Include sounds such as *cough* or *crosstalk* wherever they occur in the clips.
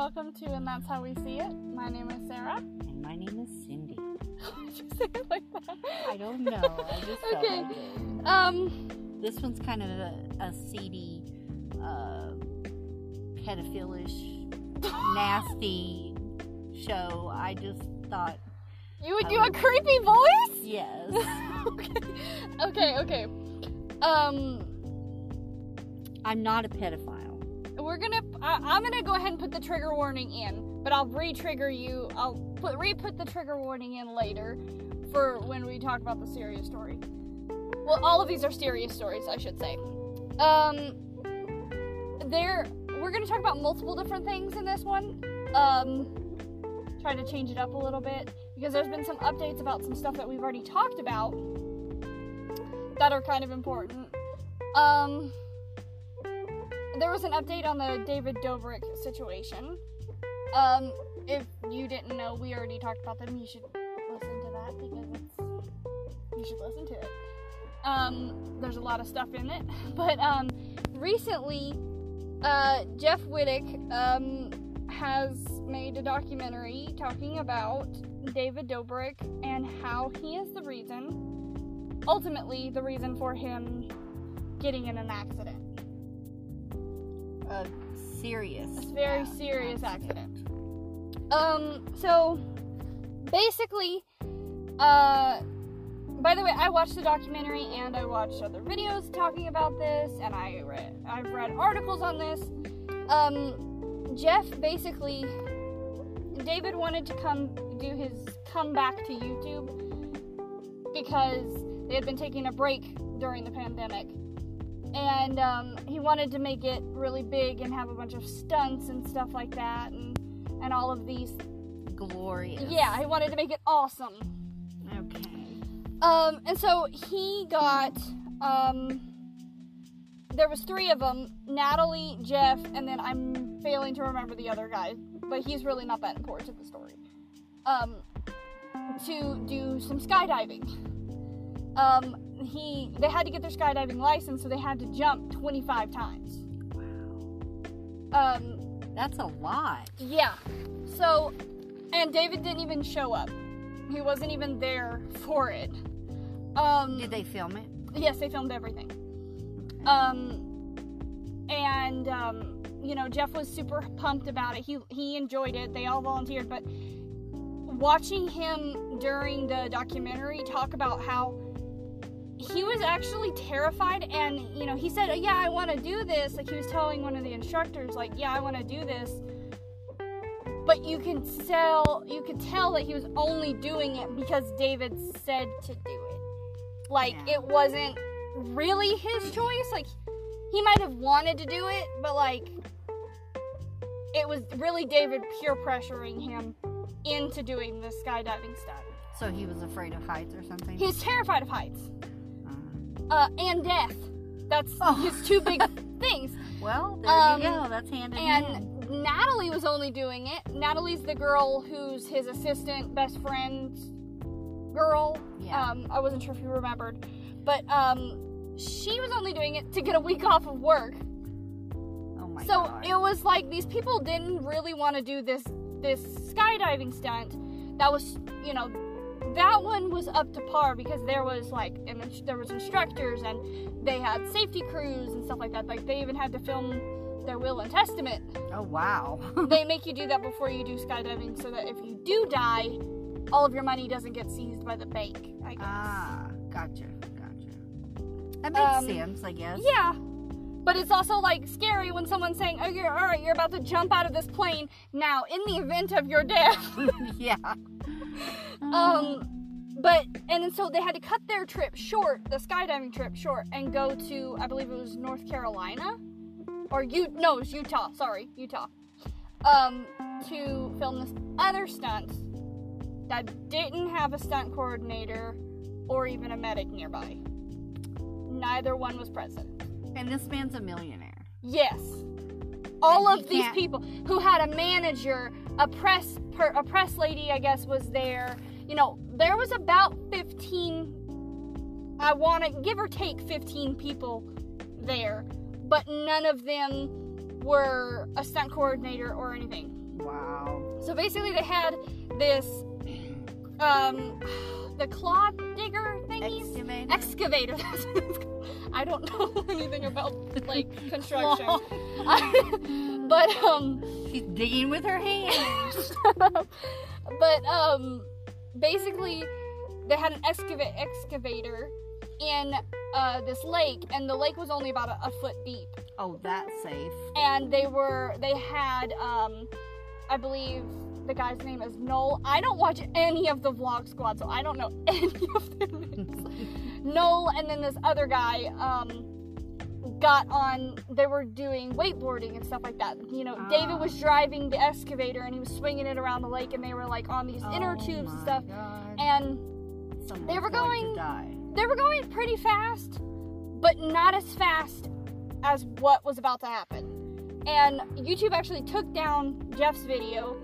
welcome to And That's How We See It. My name is Sarah. And my name is Cindy. Why'd you say it like that? I don't know. I just Okay. like. Um, This one's kind of a, a seedy, uh, pedophilish, *laughs* nasty show. I just thought, you would do Um, a creepy voice? yes. *laughs* okay. Okay, okay. Um, I'm not a pedophile. We're gonna, I, I'm gonna go ahead and put the trigger warning in, but I'll re-trigger you, I'll put, re-put the trigger warning in later for when we talk about the serious story. Well, all of these are serious stories, I should say. Um, there, we're gonna talk about multiple different things in this one. Um, try to change it up a little bit because there's been some updates about some stuff that we've already talked about that are kind of important. Um, there was an update on the David Dobrik situation. Um, if you didn't know, we already talked about them. You should listen to that because it's you should listen to it. Um, there's a lot of stuff in it, *laughs* but um, recently, uh, Jeff Wittek um, has made a documentary talking about David Dobrik and how he is the reason, ultimately, the reason for him getting in an accident. A serious. A very ac- serious accident. Um, so basically, uh, by the way, I watched the documentary and I watched other videos talking about this, and I read I've read articles on this. Um, Jeff basically, David wanted to come do his comeback to YouTube because they had been taking a break during the pandemic, and um, he wanted to make it really big and have a bunch of stunts and stuff like that, and and all of these. Glorious. Yeah, he wanted to make it awesome. Okay. Um, and so he got um, there was three of them: Natalie, Jeff, and then I'm failing to remember the other guy, but he's really not that important to the story. Um, to do some skydiving. Um, he they had to get their skydiving license, so they had to jump 25 times. Wow. Um, That's a lot. yeah. So, and David didn't even show up. He wasn't even there for it. Um, Did they film it? Yes, they filmed everything. Um, and um, you know, Jeff was super pumped about it. He he enjoyed it. They all volunteered, but watching him during the documentary talk about how he was actually terrified and you know he said yeah i want to do this. Like he was telling one of the instructors like yeah i want to do this. But you can tell you could tell that he was only doing it because david said to do it. Like Yeah. it wasn't really his choice. Like he might have wanted to do it but like it was really david peer pressuring him into doing the skydiving stuff So he was afraid of heights or something? he's terrified of heights Uh, and death that's Oh. his two big *laughs* things well, there Um, you go. That's hand in and hand. Natalie was only doing it. Natalie's the girl who's his assistant, best friend girl. Yeah. Um, I wasn't sure if you remembered, but um, she was only doing it to get a week off of work. Oh my god. so god. it was like these people didn't really want to do this this skydiving stunt. That was, you know, that one was up to par because there was like and there was instructors and they had safety crews and stuff like that. Like they even had to film their will and testament oh wow. *laughs* they make you do that before you do skydiving so that if you do die, all of your money doesn't get seized by the bank. I guess. ah, gotcha, gotcha. That makes Um, sense, I guess. Yeah. But it's also like scary when someone's saying, "Oh, you're all right. You're about to jump out of this plane now." In the event of your death, *laughs* yeah. um, but and then so they had to cut their trip short, the skydiving trip short, and go to I believe it was North Carolina, or you no, it was Utah. Sorry, Utah. Um, to film this other stunt that didn't have a stunt coordinator or even a medic nearby. Neither one was present. And this man's a millionaire. Yes. All And of these can't- people who had a manager, a press per, a press lady, I guess, was there. You know, there was about 15 I want to give or take 15 people there, but none of them were a stunt coordinator or anything. Wow. So basically, they had this um *sighs* the claw digger thingies. Excavator. Excavator. *laughs* that's what it's called. I don't *laughs* know anything about like *laughs* construction, *laughs* but um. She's digging with her hands. but um, basically, they had an excava- excavator in uh, this lake, and the lake was only about a, a foot deep. Oh, that's safe. And they were they had um, I believe the guy's name is Noel. I don't watch any of the Vlog Squad, so I don't know any of their names. Noel, and then this other guy um, got on. They were doing wakeboarding and stuff like that. You know, David Ah. was driving the excavator and he was swinging it around the lake, and they were like on these inner Oh tubes and stuff. God. And Someone's they were going they were going pretty fast, but not as fast as what was about to happen. And YouTube actually took down Jeff's video,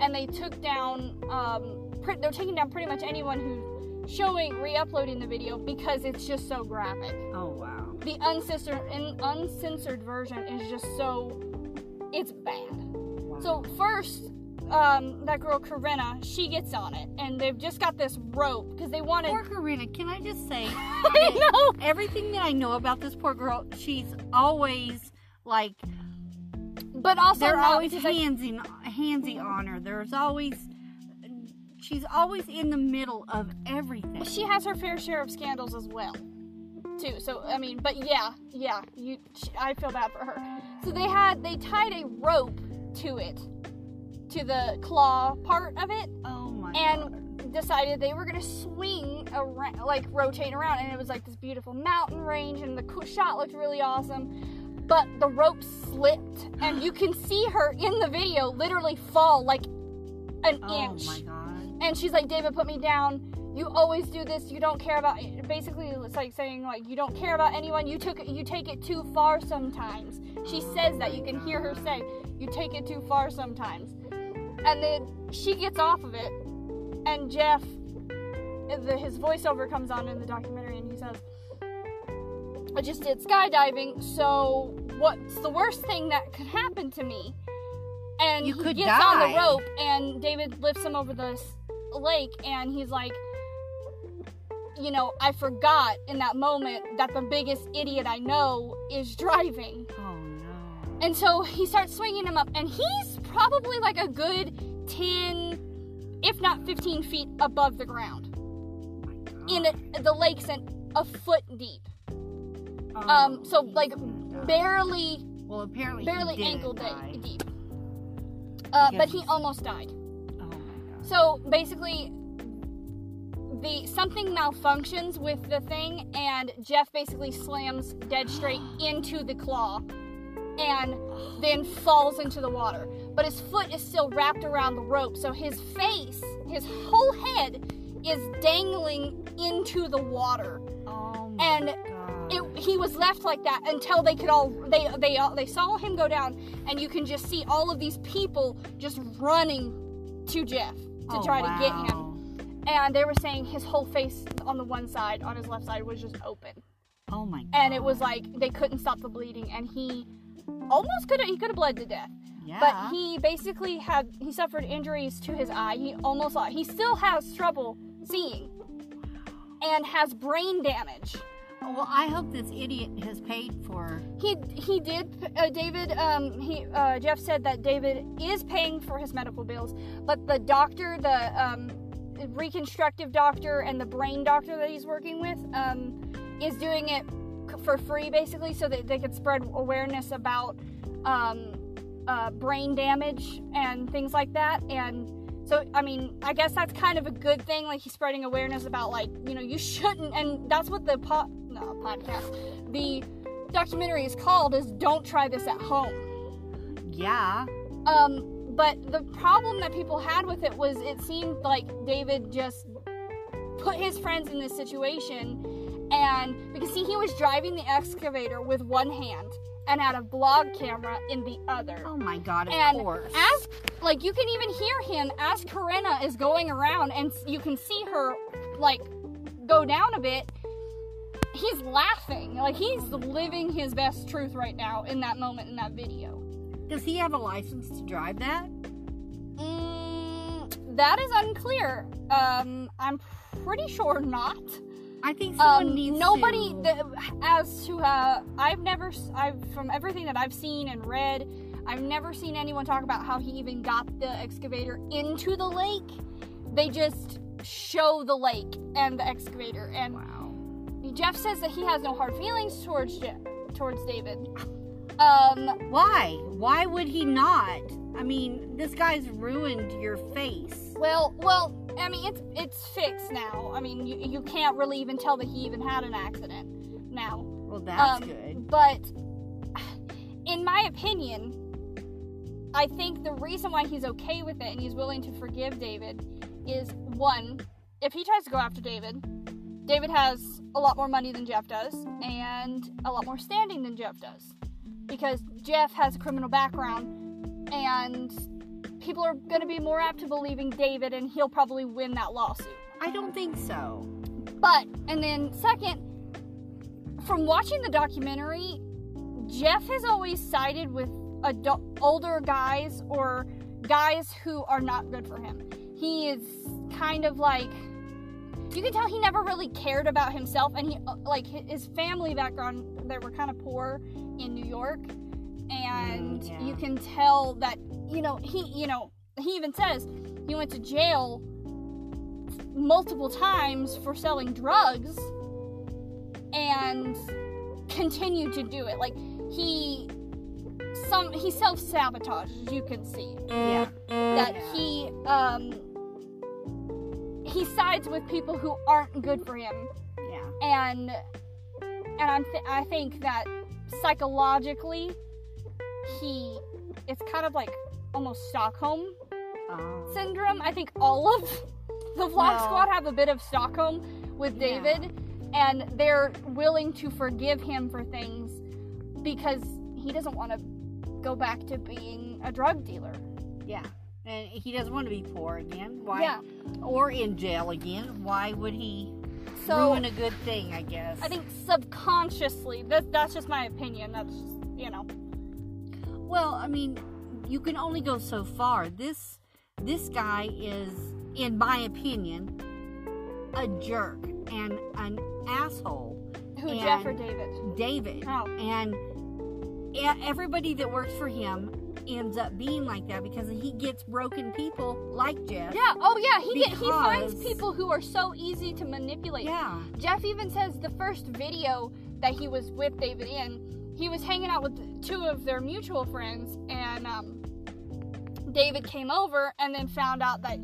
and they took down, um, pre- they're taking down pretty much anyone who's showing, re-uploading the video because it's just so graphic. Oh wow. The uncensored, in, uncensored version is just so, it's bad. wow. So first, um, that girl Corinna, she gets on it, and they've just got this rope because they wanted. poor Corinna, can I just say *laughs* I know. everything that I know about this poor girl? She's always like But also they're always because I- handsy, handsy on her. There's always she's always in the middle of everything. she has her fair share of scandals as well, too. So I mean, but yeah, yeah, you, sh I feel bad for her. So they had they tied a rope to it, to the claw part of it, oh my and god. decided they were gonna swing around, like rotate around, and it was like this beautiful mountain range, and the shot looked really awesome. But the rope slipped, and you *gasps* can see her in the video literally fall like an Oh inch. And she's like david put me down. You always do this. You don't care about It. basically it's like saying like you don't care about anyone. You took you take it too far sometimes. She says that. You can hear her say you take it too far sometimes. And then she gets off of it and jeff the, his voiceover comes on in the documentary and he says i just did skydiving so what's the worst thing that could happen to me? And You he could gets on the rope and david lifts him over the lake and he's like you know i forgot in that moment that the biggest idiot i know is *laughs* driving Oh no. and so he starts swinging him up and he's probably like a good 10 if not 15 feet above the ground Oh in a, the lake's an, a foot deep Oh, um so like barely Well, apparently barely ankle die. deep. uh, but he almost died. So basically, the something malfunctions with the thing, and Jeff basically slams dead straight *gasps* into the claw, and then falls into the water. But his foot is still wrapped around the rope, so his face, his whole head, is dangling into the water. Oh my And. It, he was left like that until they could all they they all they saw him go down, and you can just see all of these people just running to Jeff to Oh, try to get him and they were saying his whole face on the one side, on his left side, was just open, Oh my god. and it was like they couldn't stop the bleeding, and he almost could have he could have bled to death, yeah. but he basically had he suffered injuries to his eye. He almost. He still has trouble seeing, and has brain damage. Well, I hope this idiot has paid for. He he did. Uh, David. Um. He. Uh, Jeff said that David is paying for his medical bills, but the doctor, the um, reconstructive doctor, and the brain doctor that he's working with, um, is doing it for free, basically, so that they could spread awareness about um, uh, brain damage and things like that. And so, I mean, I guess that's kind of a good thing. Like he's spreading awareness about, like, you know, you shouldn't, and that's what the po- no podcast, the documentary is called is "Don't Try This at Home." Yeah. Um, but the problem that people had with it was it seemed like David just put his friends in this situation, and because see, he was driving the excavator with one hand and had a vlog camera in the other. Oh my god. Of And course. as like you can even hear him as Corinna is going around, and you can see her like go down a bit. He's laughing, like he's living his best truth right now in that moment in that video. Does he have a license to drive that? that is unclear. Um, I'm pretty sure not. I think someone Um, needs nobody, to. the, as to uh, I've never, I've from everything that I've seen and read, I've never seen anyone talk about how he even got the excavator into the lake. They just show the lake and the excavator, and wow. Jeff says that he has no hard feelings towards Je- towards David. Um, Why? Why would he not? I mean, this guy's ruined your face. Well, well, I mean it's it's fixed now. I mean you you can't really even tell that he even had an accident now. Well, that's Um, good. But in my opinion, I think the reason why he's okay with it and he's willing to forgive David is one, if he tries to go after David, David has a lot more money than Jeff does and a lot more standing than Jeff does. Because Jeff has a criminal background and people are going to be more apt to believing David and he'll probably win that lawsuit. I don't think so. But, and then second, from watching the documentary, Jeff has always sided with adu- older guys or guys who are not good for him. He is kind of like, you can tell he never really cared about himself, and he, uh, like, his family background, they were kind of poor in New York, and Mm, yeah. you can tell that, you know, he, you know, he even says he went to jail multiple times for selling drugs and continued to do it. Like he some he self sabotages, you can see. Yeah. That he um he sides with people who aren't good for him Yeah. and and I'm th- I think that psychologically he it's kind of like almost Stockholm Um, syndrome. I think all of the Vlog Well- Squad have a bit of Stockholm with Yeah. David, and they're willing to forgive him for things because he doesn't want to go back to being a drug dealer. yeah. And he doesn't want to be poor again. Why? Yeah. Or in jail again. Why would he So ruin a good thing? I guess. I think subconsciously, that, that's just my opinion. That's just, you know. Well, I mean, you can only go so far. This this guy is, in my opinion, a jerk and an asshole. Who, And- Jeff or David? David. Oh. And everybody that works for him ends up being like that because he gets broken people like Jeff. Yeah. Oh, yeah. He get, he finds people who are so easy to manipulate. Yeah. Jeff even says the first video that he was with David in, he was hanging out with two of their mutual friends, and um, David came over and then found out that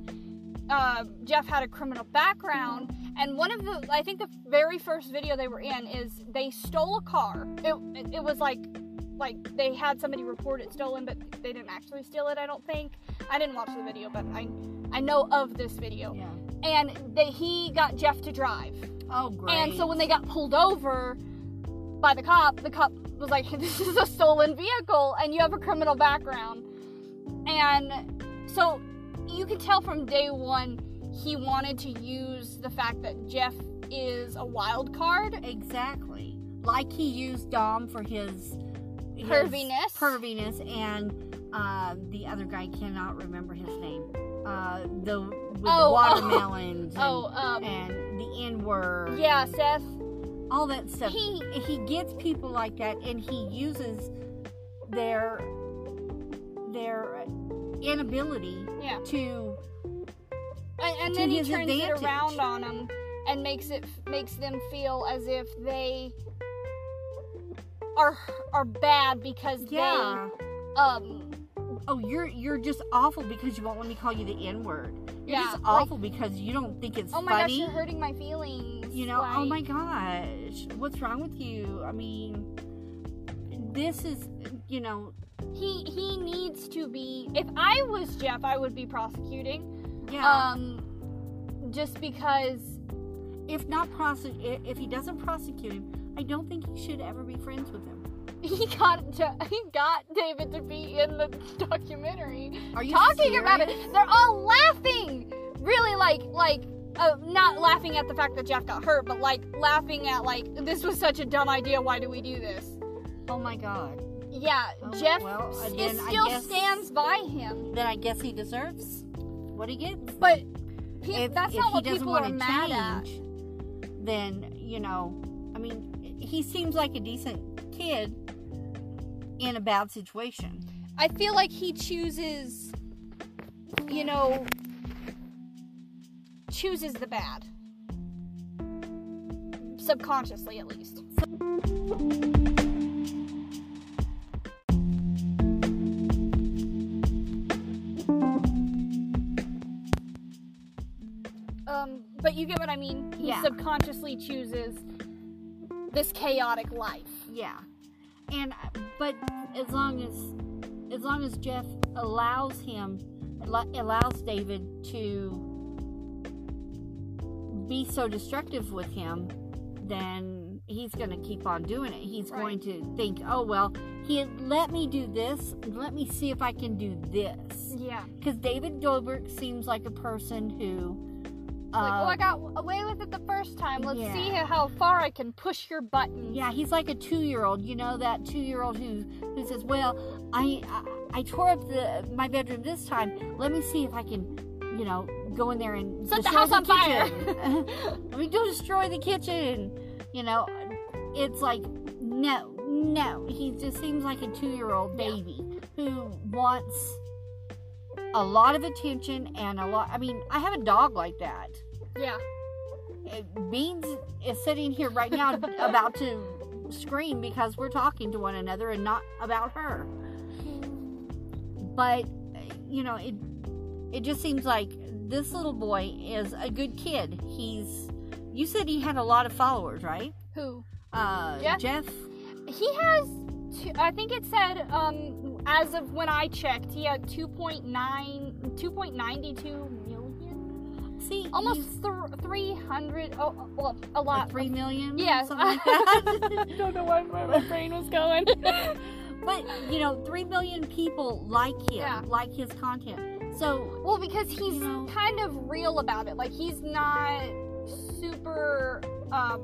uh, Jeff had a criminal background. And one of the, I think the very first video they were in is they stole a car. It, it, it was like, like they had somebody report it stolen, but they didn't actually steal it. I don't think. I didn't watch the video, but I, I know of this video. Yeah. And they, he got Jeff to drive. Oh, great. And so when they got pulled over by the cop, the cop was like, *laughs* "This is a stolen vehicle, and you have a criminal background." And so you can tell from day one he wanted to use the fact that Jeff is a wild card. Exactly. Like he used Dom for his, his Perviness. perviness, and uh, the other guy cannot remember his name. Uh, the with the Oh, *laughs* oh. watermelons Oh, um, and, and the N word. yeah, Seth. All that stuff. He he gets people like that, and he uses their their inability yeah, to and, and To then he turns it around on them and makes it makes them feel as if they are are bad because yeah. they um Oh, you're you're just awful because you won't let me call you the N word. You're Yeah, just like- awful because you don't think it's Oh my gosh, you're hurting my feelings. you know, oh my gosh, what's wrong with you? I mean, this is, you know, He he needs to be. If I was Jeff, I would be prosecuting. yeah. Um, just because. if not prosecute, if he doesn't prosecute him, I don't think he should ever be friends with him. *laughs* He got to, *laughs* he got David to be in the documentary Are you talking about it. They're all laughing, really like like uh, not laughing at the fact that Jeff got hurt, but like laughing at like this was such a dumb idea. Why do we do this? Oh my god. Yeah, Oh, Jeff well, again, is still guess- stands by him. Then I guess he deserves what he gets. But pe- if, that's if not he what people want are mad at. then you know, I mean, he seems like a decent kid in a bad situation. I feel like he chooses, you know, chooses the bad. Subconsciously, at least. Um, but you get what I mean? He Yeah. subconsciously chooses this chaotic life. Yeah, and uh, but as long as as long as Jeff allows him allows David to be so destructive with him, then he's going to keep on doing it. He's Right. going to think, oh well, he let me do this. Let me see if I can do this. Yeah. Because David Goldberg seems like a person who. Like, uh, oh, I got away with it the first time. Let's see how far I can push your button. Yeah, he's like a two-year-old. You know that two-year-old who who says, "Well, I, I I tore up the my bedroom this time. Let me see if I can, you know, go in there and Set the house on fire." *laughs* *laughs* Let me go destroy the kitchen. You know, it's like no, no. He just seems like a two-year-old Yeah. baby who wants a lot of attention and a lot. I mean, I have a dog like that. Yeah. Beans is sitting here right now *laughs* about to scream because we're talking to one another and not about her. But you know, it it just seems like this little boy is a good kid. He's you said he had a lot of followers, right? Who? Uh Jeff? Jeff He has. Two, I think it said um as of when I checked, he had 2.9, 2.92 million, see almost th- 300. Oh, well, a like lot. three million, Yes. something like that. *laughs* I don't know where my *laughs* brain was going. *laughs* but you know, three million people like him, Yeah. like his content. So well, because he's You know. kind of real about it. Like he's not super um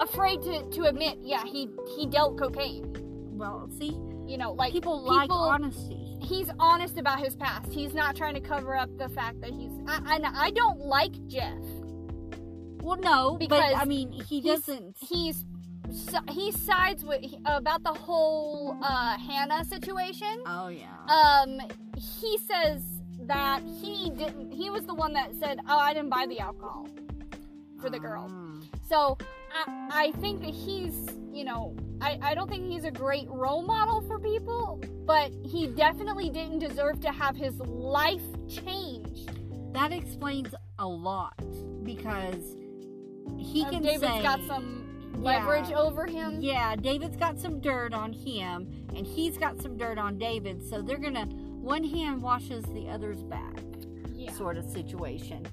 afraid to to admit, yeah, he he dealt cocaine. well, see, You know, like people like people- honesty. he's honest about his past. He's not trying to cover up the fact that he's. I, and I don't like Jeff. Well, no, Because but I mean, he he's- doesn't. He's he sides with about the whole uh, Hannah situation. Oh yeah. Um, he says that he didn't. He was the one that said, "Oh, I didn't buy the alcohol for the girl." Mm. So I, I think that he's, you know, I, I don't think he's a great role model for people, but he definitely didn't deserve to have his life changed. That explains a lot because he Um, can David's say, got some Yeah. leverage over him. Yeah, David's got some dirt on him, and he's got some dirt on David. So they're gonna one hand washes the other's back, Yeah. sort of situation.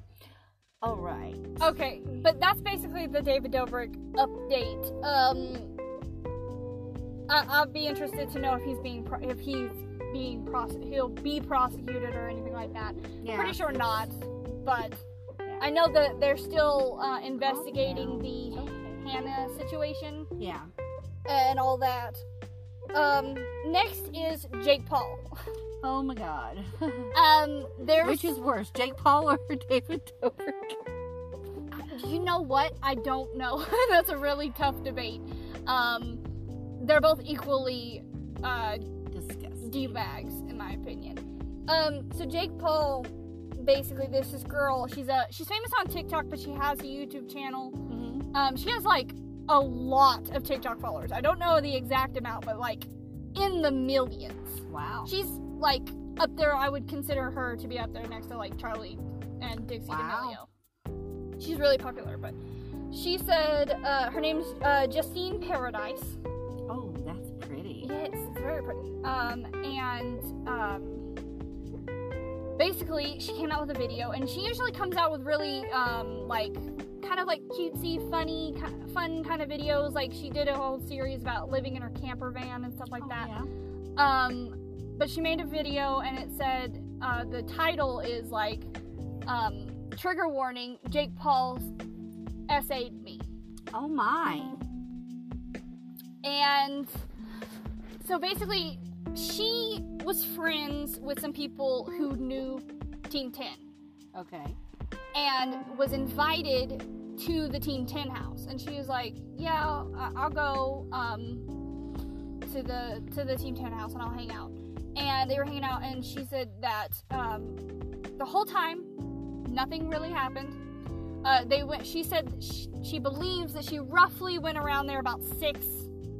All right. Okay, but that's basically the David Dobrik update. Um, I, I'll be interested to know if he's being pro- if he's being prose- he'll be prosecuted or anything like that. Yeah. Pretty sure not, but Yeah. I know that they're still uh, investigating Oh, the Okay. Hannah situation Yeah. and all that. Um, next is Jake Paul. *laughs* Oh my God. *laughs* Um, there's Which is worse, Jake Paul or *laughs* David Dobrik? You know what? I don't know. *laughs* That's a really tough debate. Um, they're both equally uh, Disgusting. d bags, in my opinion. Um, so Jake Paul, basically, this this girl. She's a she's famous on TikTok, but she has a YouTube channel. Mhm. Um, she has like a lot of TikTok followers. I don't know the exact amount, but like in the millions. Wow. She's like up there. I would consider her to be up there next to like Charli and Dixie Wow. D'Amelio. She's really popular, but she said uh, her name's uh, Justine Paradise. Oh, that's pretty. Yes, it's very pretty. Um, and um, basically, she came out with a video, and she usually comes out with really um, like kind of like cutesy, funny, ki- fun kind of videos. Like she did a whole series about living in her camper van and stuff like Oh, that. yeah. Um, but she made a video and it said uh, the title is like um, trigger warning: Jake Paul's SA'd me, Oh my. and so basically she was friends with some people who knew Team 10 Okay. and was invited to the Team 10 house. And she was like, "Yeah, I'll go um, to the to the Team 10 house and I'll hang out." And they were hanging out, and she said that um, the whole time nothing really happened. Uh, they went. She said she, she believes that she roughly went around there about six,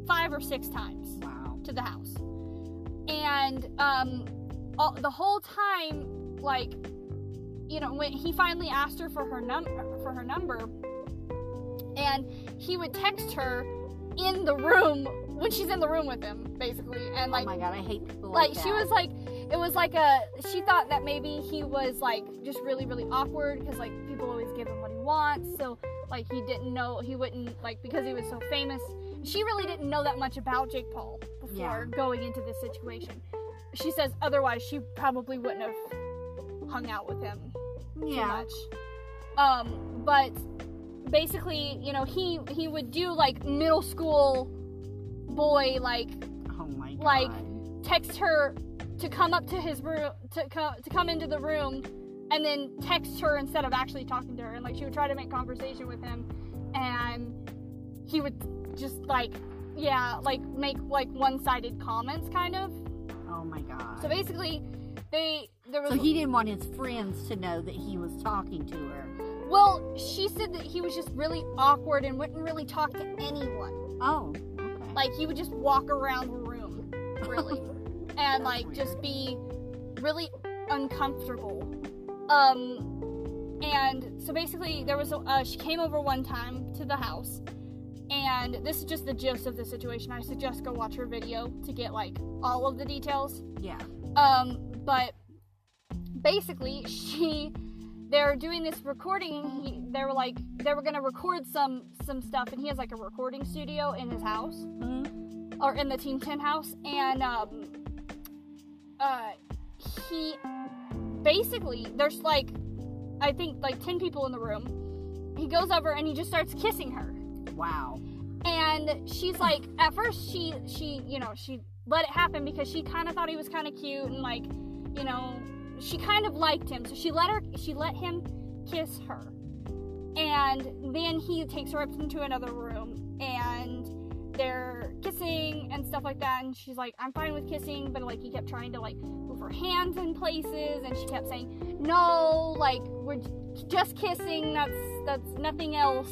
five or six times Wow. to the house. And um, all, the whole time, like, you know, when he finally asked her for her num for her number, and he would text her in the room when she's in the room with him, basically, and like, oh my god, I hate people like, like she was like, it was like a. She thought that maybe he was like just really really awkward because like people always give him what he wants, so like he didn't know he wouldn't like because he was so famous. She really didn't know that much about Jake Paul before Yeah. going into this situation. She says otherwise she probably wouldn't have hung out with him too yeah. much. Um, but basically, you know, he he would do like middle school boy like Oh my god. like, text her to come up to his room to come to come into the room and then text her instead of actually talking to her and like she would try to make conversation with him and he would just like yeah like make like one-sided comments kind of oh my god. so basically they there was So he didn't want his friends to know that he was talking to her. well she said that he was just really awkward and wouldn't really talk to anyone Oh. Like he would just walk around the room really. *laughs* And like weird. just be really uncomfortable. Um and so basically there was a, uh, she came over one time to the house. And this is just the gist of the situation. I suggest go watch her video to get like all of the details. Yeah. um but basically *laughs* she they're doing this recording and he they were like they were gonna record some some stuff and he has like a recording studio in his house Mhm. or in the Team 10 house, and um, uh, he basically there's like I think like 10 people in the room. He goes over and he just starts kissing her, Wow. and she's like, at first she she you know she let it happen because she kind of thought he was kind of cute and like you know she kind of liked him, so she let her she let him kiss her, and then he takes her up into another room and they're kissing and stuff like that and she's like i'm fine with kissing but like he kept trying to like move her hands in places and she kept saying no like we're just kissing that's that's nothing else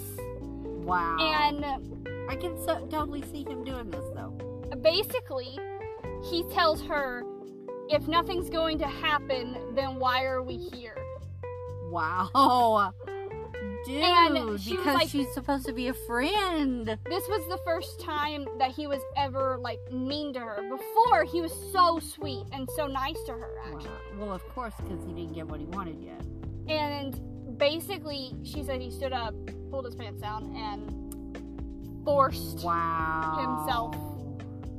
Wow. and I can so, totally see him doing this though. basically he tells her if nothing's going to happen then why are we here Wow. Dude, And she because like- she's supposed to be a friend. this was the first time that he was ever like mean to her before he was so sweet and so nice to her actually Wow. Well, of course, because he didn't get what he wanted yet. And basically, she said he stood up, pulled his pants down, and forced Wow. himself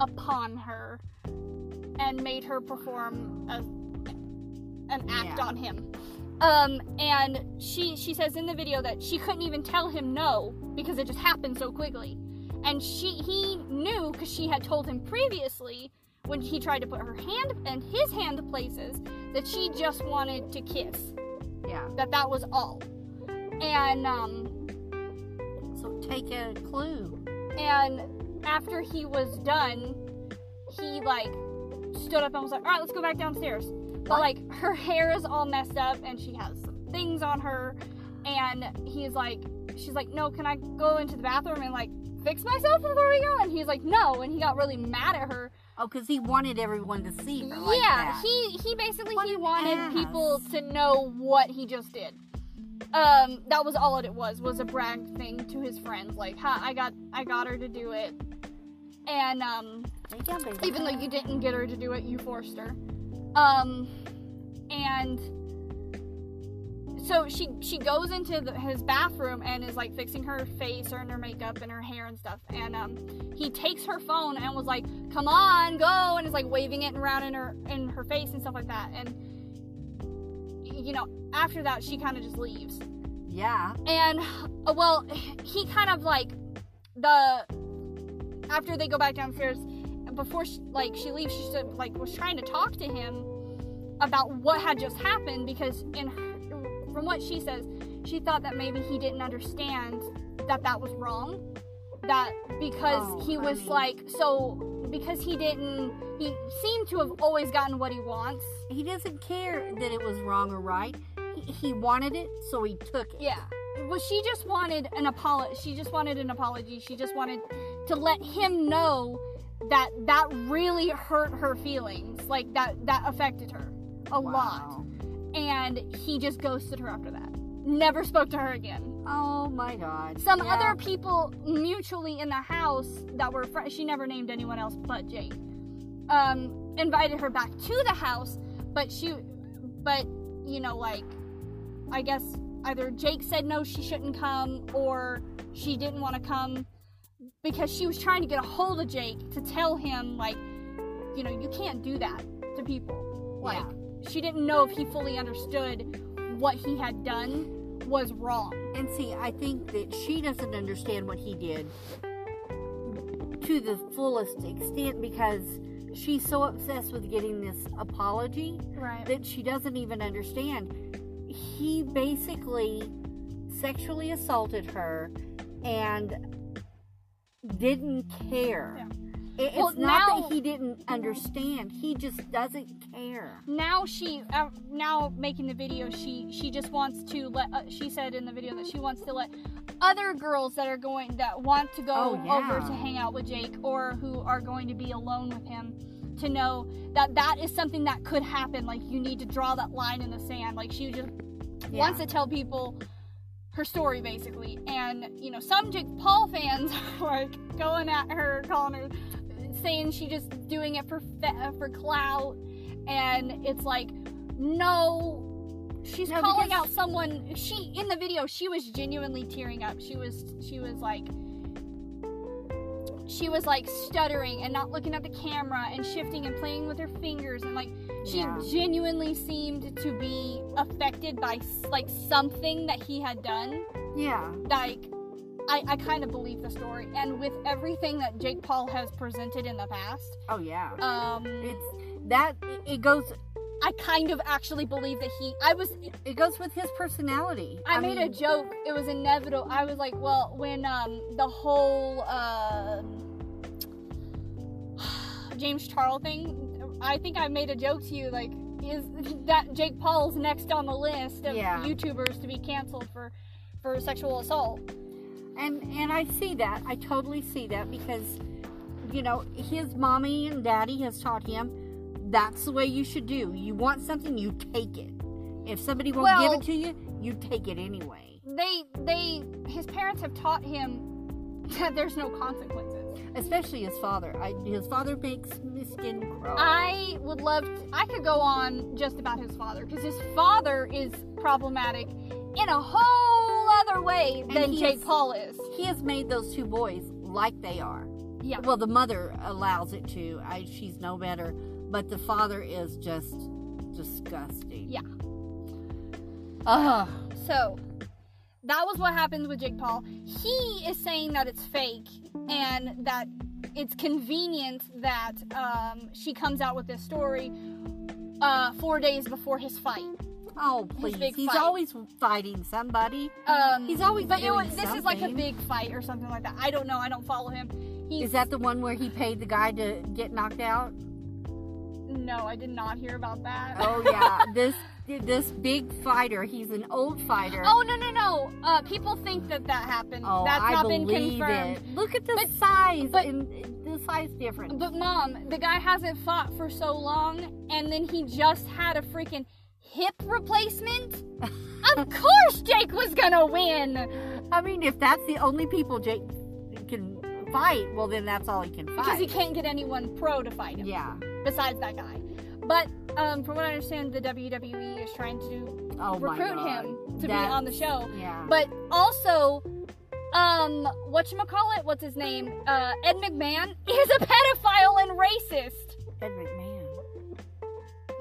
upon her and made her perform a, an act Yeah. on him. Um, and she she says in the video that she couldn't even tell him no because it just happened so quickly, and she he knew because she had told him previously when he tried to put her hand and his hand places that she just wanted to kiss Yeah. that that was all and um So take a clue. and after he was done he like stood up and was like all right let's go back downstairs but like her hair is all messed up and she has some things on her and he's like she's like no can i go into the bathroom and like fix myself before we go and he's like no and he got really mad at her Oh, because he wanted everyone to see her like yeah that. he he basically What he wanted ass. people to know what he just did um that was all it was was a brag thing to his friends like ha i got i got her to do it and um. Even though you didn't get her to do it you forced her. Um and so she she goes into the, his bathroom and is like fixing her face or and her makeup and her hair and stuff. And um he takes her phone and was like come on go and is like waving it around in her in her face and stuff like that. And you know after that she kind of just leaves. Yeah. and well he kind of like the after they go back downstairs before she, like she leaves she stood, like was trying to talk to him about what had just happened because in her, from what she says, she thought that maybe he didn't understand that that was wrong. That because Oh, he was honey. like so because he didn't he seemed to have always gotten what he wants. He doesn't care that it was wrong or right. He, he wanted it, so he took it. Yeah. Well, she just wanted an apology. She just wanted an apology. She just wanted to let him know that that really hurt her feelings. Like that that affected her a lot. And he just ghosted her after that. Never spoke to her again. Oh my God. Some Yeah. other people mutually in the house that were friends, she never named anyone else but Jake, um, invited her back to the house, but she, but, you know, like, I guess either Jake said no, she shouldn't come, or she didn't want to come because she was trying to get a hold of Jake to tell him, like, you know, you can't do that to people. Like, she didn't know if he fully understood what he had done was wrong. And see, I think that she doesn't understand what he did to the fullest extent because she's so obsessed with getting this apology Right. that she doesn't even understand. He basically sexually assaulted her and didn't care. Yeah. It- It's Well, not now- that he didn't understand. He just doesn't care. now she uh, now making the video she she just wants to let uh, she said in the video that she wants to let other girls that are going that want to go Oh, yeah. over to hang out with Jake or who are going to be alone with him to know that that is something that could happen like you need to draw that line in the sand like she just Yeah. wants to tell people her story basically. And you know some Jake Paul fans *laughs* are like going at her calling her saying she just doing it for for clout. And it's like no she's No, calling because- out someone. She in the video she was genuinely tearing up. She was she was like she was like stuttering and not looking at the camera and shifting and playing with her fingers and like she Yeah. genuinely seemed to be affected by like something that he had done Yeah. like I, I kind of believe the story and with everything that jake paul has presented in the past Oh yeah. um It's that it goes i kind of actually believe that he i was it goes with his personality. i, made a joke it was inevitable i was like well when um the whole uh *sighs* james charles thing i think i made a joke to you like is that jake paul's next on the list of Yeah. youtubers to be canceled for for sexual assault and and I see that. I totally see that because you know his mommy and daddy has taught him that's the way you should do. You want something, you take it. If somebody won't Well- give it to you, you take it anyway. they they his parents have taught him *laughs* that there's no consequences. Especially his father. I, his father makes my skin crawl. I would love to, I could go on just about his father because his father is problematic in a whole other way than Jake Paul is. he has made those two boys like they are. Yeah. Well, the mother allows it to. I, she's no better, but the father is just disgusting. Yeah. Ugh. So that was what happened with Jake Paul. He is saying that it's fake and that it's convenient that um, she comes out with this story uh, four days before his fight. Oh, please. He's fight. always fighting somebody. Um, He's always but it was, this is like a big fight or something like that. I don't know. I don't follow him. He's, Is that the one where he paid the guy to get knocked out? No, I did not hear about that. Oh yeah, *laughs* this this big fighter. He's an old fighter. Oh no no no! Uh, people think that that happened. Oh, That's I not been believe confirmed. it. Look at the But- size but- and the size difference. But mom, the guy hasn't fought for so long, and then he just had a freaking hip replacement. *laughs* of course, Jake was gonna win I mean, if that's the only people Jake can fight, well then that's all he can fight. because he can't get anyone pro to fight him Yeah. Besides that guy. But um, from what I understand, the WWE is trying to Oh recruit him to be on the show. Yeah. But also, um, whatchamacallit, what's his name? Uh, Ed McMahon *laughs* is a pedophile and racist. Ed McMahon.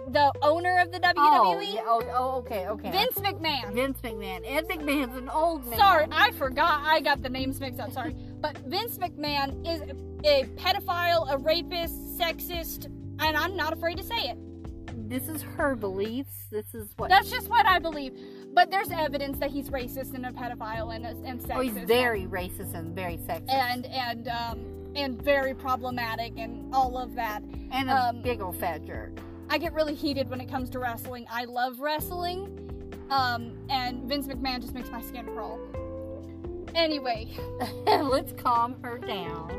The owner of the WWE, Oh, yeah. oh, oh, okay, okay. Vince McMahon. Vince McMahon. Ed McMahon's an old man. Sorry, I forgot. I got the names mixed up. Sorry. But Vince McMahon is a pedophile, a rapist, sexist, and I'm not afraid to say it. this is her beliefs. This is what. That's just what I believe. But there's evidence that he's racist and a pedophile and, and sexist. oh, he's very racist and very sexist. and and um and very problematic and all of that. and a um, big old fat jerk. I get really heated when it comes to wrestling. I love wrestling. Um, and Vince McMahon just makes my skin crawl. Anyway, *laughs* Let's calm her down.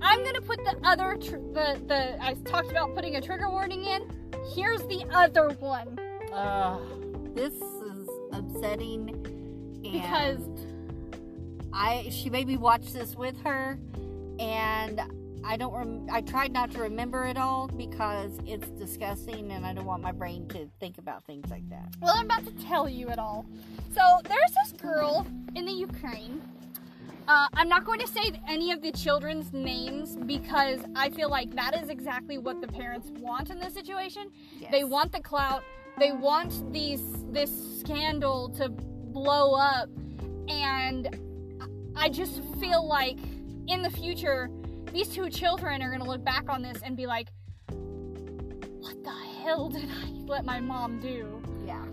I'm gonna put the other tr- the the I talked about putting a trigger warning in. Here's the other one Uh, this is upsetting. Because I she made me watch this with her, and I don't. Rem- I tried not to remember it all because it's disgusting, and I don't want my brain to think about things like that. well, I'm about to tell you it all. So there's this girl in the Ukraine. Uh, I'm not going to say any of the children's names because I feel like that is exactly what the parents want in this situation. Yes. They want the clout. They want these this scandal to blow up, and I just feel like in the future, these two children are gonna look back on this and be like, "What the hell did I let my mom do?" Yeah.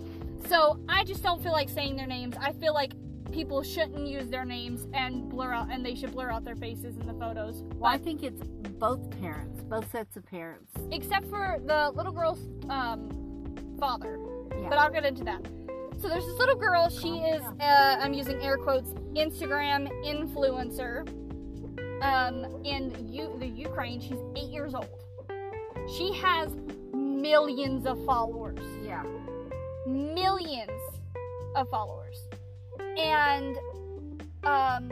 So I just don't feel like saying their names. I feel like people shouldn't use their names and blur out, and they should blur out their faces in the photos. Well, I think it's both parents, both sets of parents. except for the little girl's um, father. Yeah. But I'll get into that. So there's this little girl. She Calm is, down. uh, I'm using air quotes, Instagram influencer. Um, in U- the Ukraine, she's eight years old. She has millions of followers. yeah. Millions of followers. And um,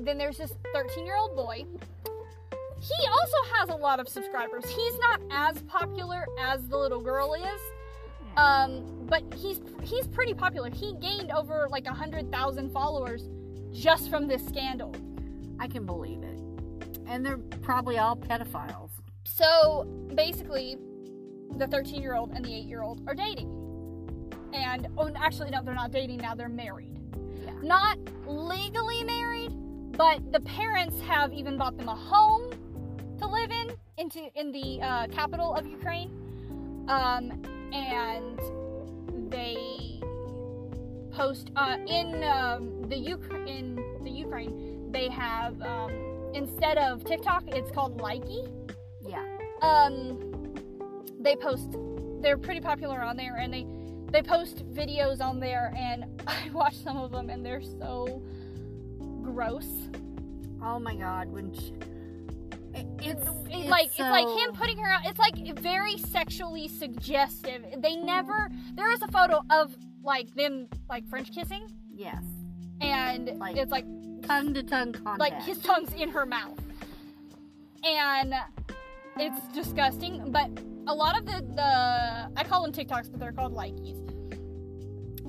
then there's this 13 year old boy. He also has a lot of subscribers. He's not as popular as the little girl is. Um, but he's he's pretty popular. He gained over like a hundred thousand followers just from this scandal. I can believe it. And they're probably all pedophiles. So basically, the 13 year old and the 8 year old are dating. And, oh, actually, no, they're not dating now, they're married. Yeah. Not legally married, but the parents have even bought them a home to live in into in the uh, capital of Ukraine. Um, and they post uh, in um, the Uk- in the Ukraine they have um, instead of TikTok it's called Likee Yeah. um they post they're pretty popular on there and they they post videos on there and *laughs* i watch some of them and they're so gross Oh my god, when she, it, it's, it's, like it's like him putting her out it's like very sexually suggestive they never there is a photo of like them like french kissing Yes. and Like- it's like Tongue to tongue contact. like his tongue's in her mouth and it's disgusting but a lot of the the i call them tiktoks but they're called likies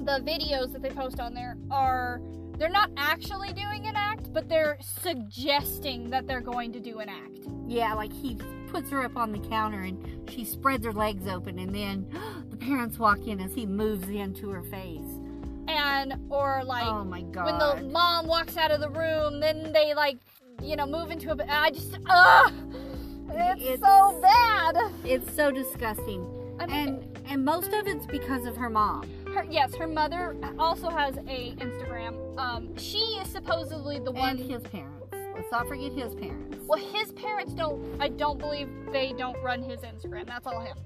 the videos that they post on there are they're not actually doing an act but they're suggesting that they're going to do an act Yeah, like he puts her up on the counter and she spreads her legs open, and then *gasps* the parents walk in as he moves into her face. and or like oh my god. when the mom walks out of the room then they like you know move into a i just ugh it's, It's- so bad it's so disgusting. I mean, And and most of it's because of her mom. Her, yes, her mother also has a Instagram. Um, she is supposedly the one. And his parents. Let's not forget his parents. well, his parents don't. I don't believe they don't run his Instagram. That's all him.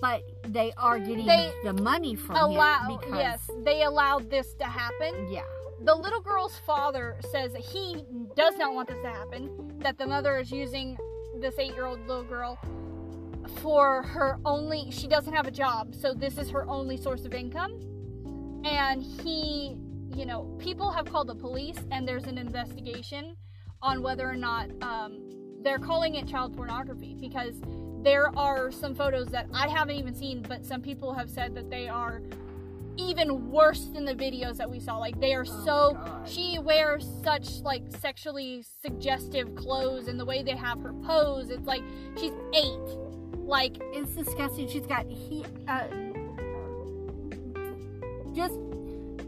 But they are getting They the money from Allow. him because Yes, they allowed this to happen. yeah. The little girl's father says that he does not want this to happen. That the mother is using this eight-year-old little girl for her only. She doesn't have a job, so this is her only source of income. And he, you know, people have called the police, and there's an investigation on whether or not um, they're calling it child pornography because there are some photos that I haven't even seen, but some people have said that they are even worse than the videos that we saw. Like they are Oh so she wears such like sexually suggestive clothes and the way they have her pose, it's like she's eight. Like It's disgusting. She's got he uh, just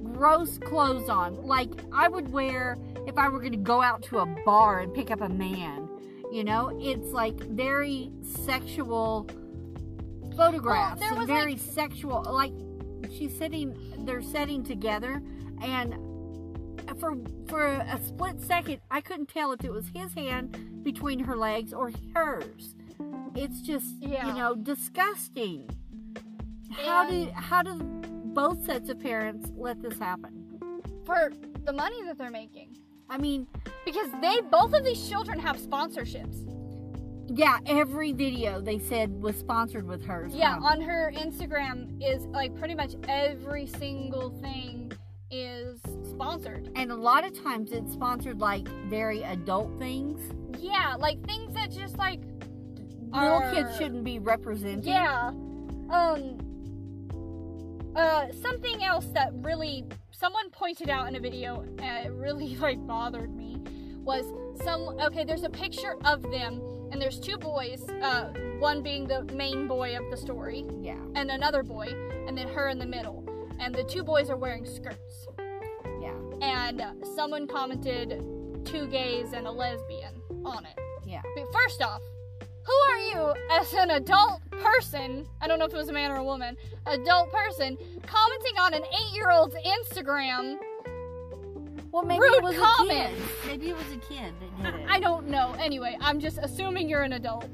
gross clothes on. Like I would wear if I were going to go out to a bar and pick up a man. You know, it's like very sexual photographs there and very like- sexual. Like she's sitting, they're sitting together, and for for a split second, I couldn't tell if it was his hand between her legs or hers. It's just Yeah. you know disgusting. How do how do both sets of parents let this happen? For the money that they're making. I mean, Because they both of these children have sponsorships. Yeah, every video they said was sponsored with hers. Yeah, on her Instagram is like pretty much every single thing is sponsored. and a lot of times it's sponsored like very adult things. Yeah, like things that just like Little are- kids shouldn't be represented. Yeah. Um uh something else that really someone pointed out in a video and it really *laughs* like bothered me was some okay, there's a picture of them and there's two boys, uh one being the main boy of the story Yeah. and another boy and then her in the middle. And the two boys are wearing skirts. Yeah. And uh, someone commented two gays and a lesbian on it. Yeah. But first off, who are you as an adult person? I don't know if it was a man or a woman, adult person, commenting on an eight year old's Instagram? Well, maybe Rude it was comment. a kid. Maybe it was a kid that did it. I don't know. Anyway, I'm just assuming you're an adult.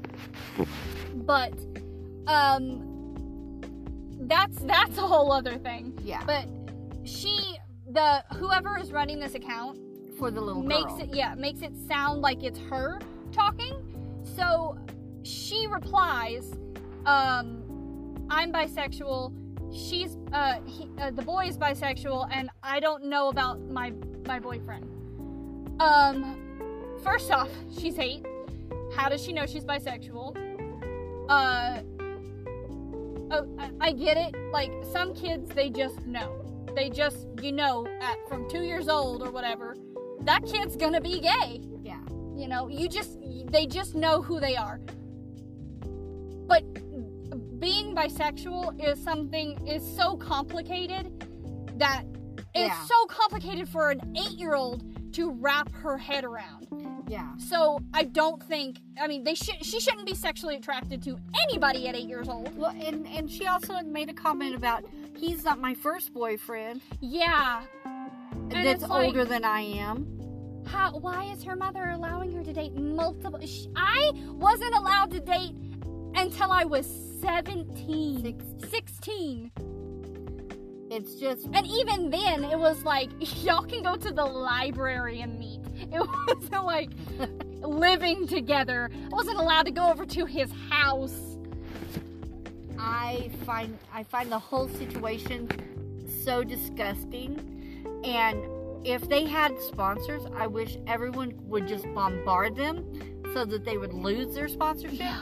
But, um, that's that's a whole other thing. yeah. But she, the whoever is running this account, for the little makes girl. it yeah makes it sound like it's her talking so she replies um i'm bisexual she's uh, he, uh the boy is bisexual and i don't know about my my boyfriend. Um first off she's eight. How does she know she's bisexual? Uh oh, I, I get it. Like some kids they just know. They just you know at from two years old or whatever that kid's gonna be gay. Yeah. you know you just they just know who they are. But being bisexual is something is so complicated that it's Yeah. so complicated for an eight-year-old to wrap her head around Yeah. so i don't think i mean they should she shouldn't be sexually attracted to anybody at eight years old Well, and and she also made a comment about he's not my first boyfriend. yeah And that's like- older than I am. How? Why is her mother allowing her to date multiple? Sh- I wasn't allowed to date until I was 17. Sixteen. 16. It's just And even then, it was like, *laughs* y'all can go to the library and meet. *laughs* It wasn't like living together. I wasn't allowed to go over to his house. I find I find the whole situation so disgusting. And if they had sponsors, I wish everyone would just bombard them so that they would lose their sponsorship. *gasps*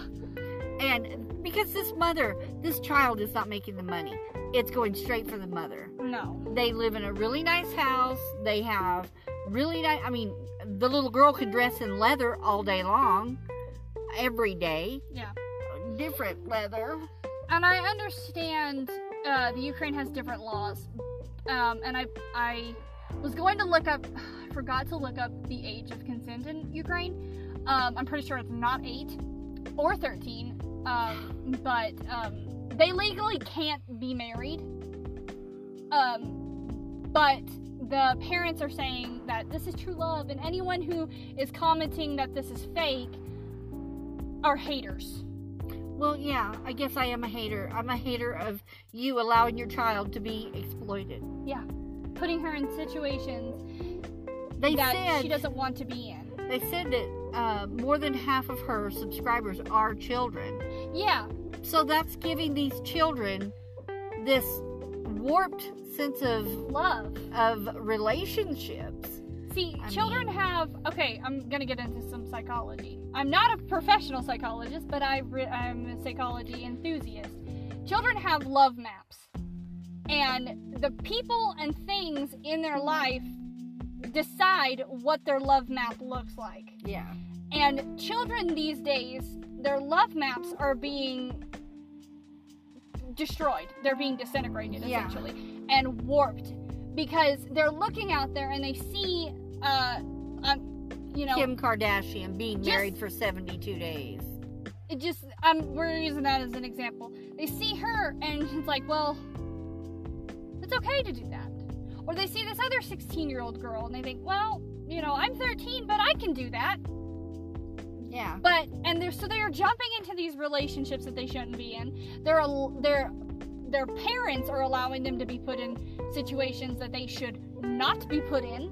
And because this mother, this child is not making the money. It's going straight for the mother. No. They live in a really nice house. They have really nice I mean, the little girl could dress in leather all day long. Every day. Yeah. Different leather. And I understand uh, the Ukraine has different laws. Um, and I, I was going to look up, I *sighs* forgot to look up the age of consent in Ukraine. Um, I'm pretty sure it's not 8 or 13. Um, but um, they legally can't be married. Um, but the parents are saying that this is true love, and anyone who is commenting that this is fake are haters. Well, yeah, I guess I am a hater. I'm a hater of you allowing your child to be exploited. Yeah. Putting her in situations They that said she doesn't want to be in. they said that uh, more than half of her subscribers are children. Yeah, So that's giving these children this warped sense of love. of relationships. See, I children mean- have. Okay, I'm gonna get into some psychology. I'm not a professional psychologist, but I re- I'm a psychology enthusiast. Children have love maps, and the people and things in their life decide what their love map looks like. Yeah. And children these days, their love maps are being destroyed. They're being disintegrated Yeah. essentially and warped because they're looking out there and they see, uh, um, you know, Kim Kardashian being Just- married for 72 days. it just um we're using that as an example. They see her and it's like, well, it's okay to do that. Or they see this other 16 year old girl and they think, well, you know, I'm 13, but I can do that. Yeah. But and they're so they're jumping into these relationships that they shouldn't be in. They're their parents are allowing them to be put in situations that they should not be put in.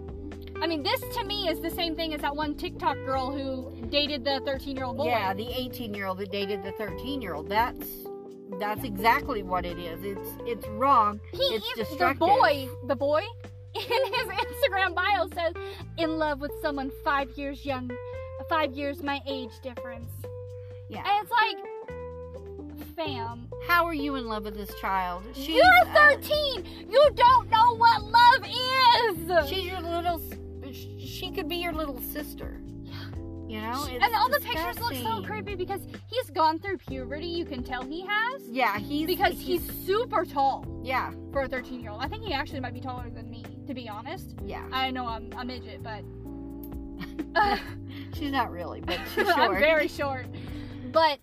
I mean, this to me is the same thing as that one TikTok girl who dated the 13 year old boy. Yeah, the 18 year old that dated the 13 year old. That's that's exactly what it is. It's it's wrong. He it's even- the boy, the boy *laughs* in his Instagram bio says, "In love with someone five years young, five years my age difference." Yeah. And it's like, fam, How are you in love with this child? She's, you're uh, 13. You don't know what love is. she's your little. She could be your little sister. You know. It's and all the pictures look so creepy because he's gone through puberty. You can tell he has Yeah, he's because he's super tall yeah for a 13 year old. I think he actually might be taller than me, to be honest. yeah. I know I'm a midget, but *laughs* *laughs* She's not really, but she's *laughs* short. I'm very short. But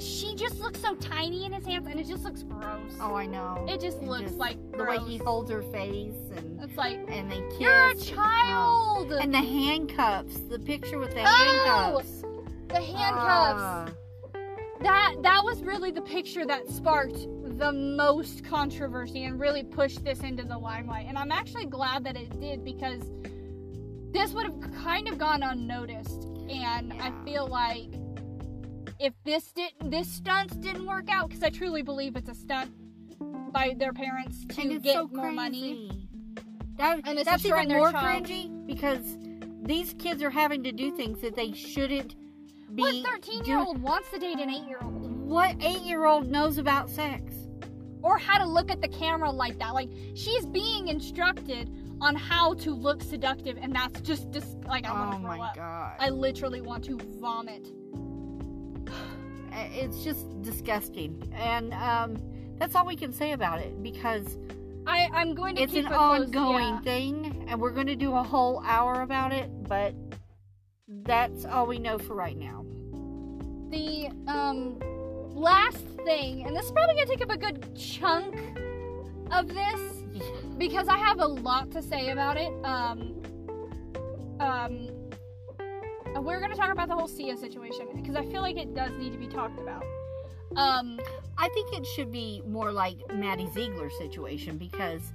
she just looks so tiny in his hands, and it just looks gross. Oh, I know. It just looks like the way he holds her face and It's like and they kiss. you're a child. oh. And the handcuffs. The picture with the Oh, handcuffs. the handcuffs. Ah. that that was really the picture that sparked the most controversy and really pushed this into the limelight. And I'm actually glad that it did because this would have kind of gone unnoticed. And I feel like if this did this stunt didn't work out, because I truly believe it's a stunt by their parents to get so more money. crazy. That, And it's that's even more child. cringy because these kids are having to do things that they shouldn't be. What 13 year doing. old wants to date an 8 year old? What eight year old knows about sex? Or how to look at the camera like that? Like, she's being instructed on how to look seductive, and that's just, just like, I want oh to throw my up. god! I literally want to vomit. It's just disgusting, and um, that's all we can say about it because I, I'm going to it's an close- ongoing yeah. thing, and we're going to do a whole hour about it. But that's all we know for right now. The um last thing, and this is probably gonna take up a good chunk of this because I have a lot to say about it. Um, um, and we're gonna talk about the whole Sia situation because I feel like it does need to be talked about. Um, I think it should be more like Maddie Ziegler situation because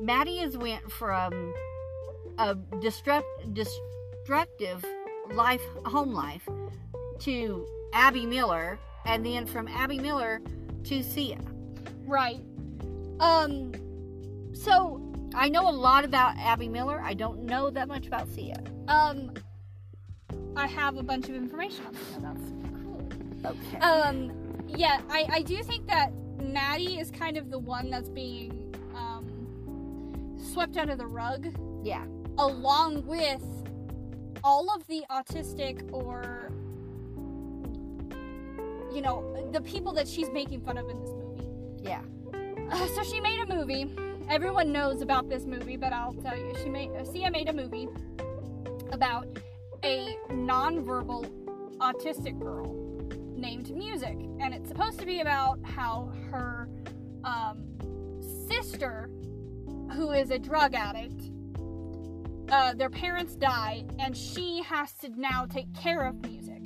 Maddie has went from a destruct, destructive life, home life, to Abby Miller, and then from Abby Miller to Sia. right. Um, so I know a lot about Abby Miller. I don't know that much about Sia. um, I have a bunch of information on Sia. That's cool. Okay. Um, yeah, I, I do think that Maddie is kind of the one that's being um, swept under the rug, yeah. along with all of the autistic or, you know, the people that she's making fun of in this movie. Yeah. Uh, so she made a movie. Everyone knows about this movie, but I'll tell you. She made uh, Sia made a movie about a nonverbal autistic girl named Music, and it's supposed to be about how her um, sister, who is a drug addict, uh, their parents die, and she has to now take care of Music.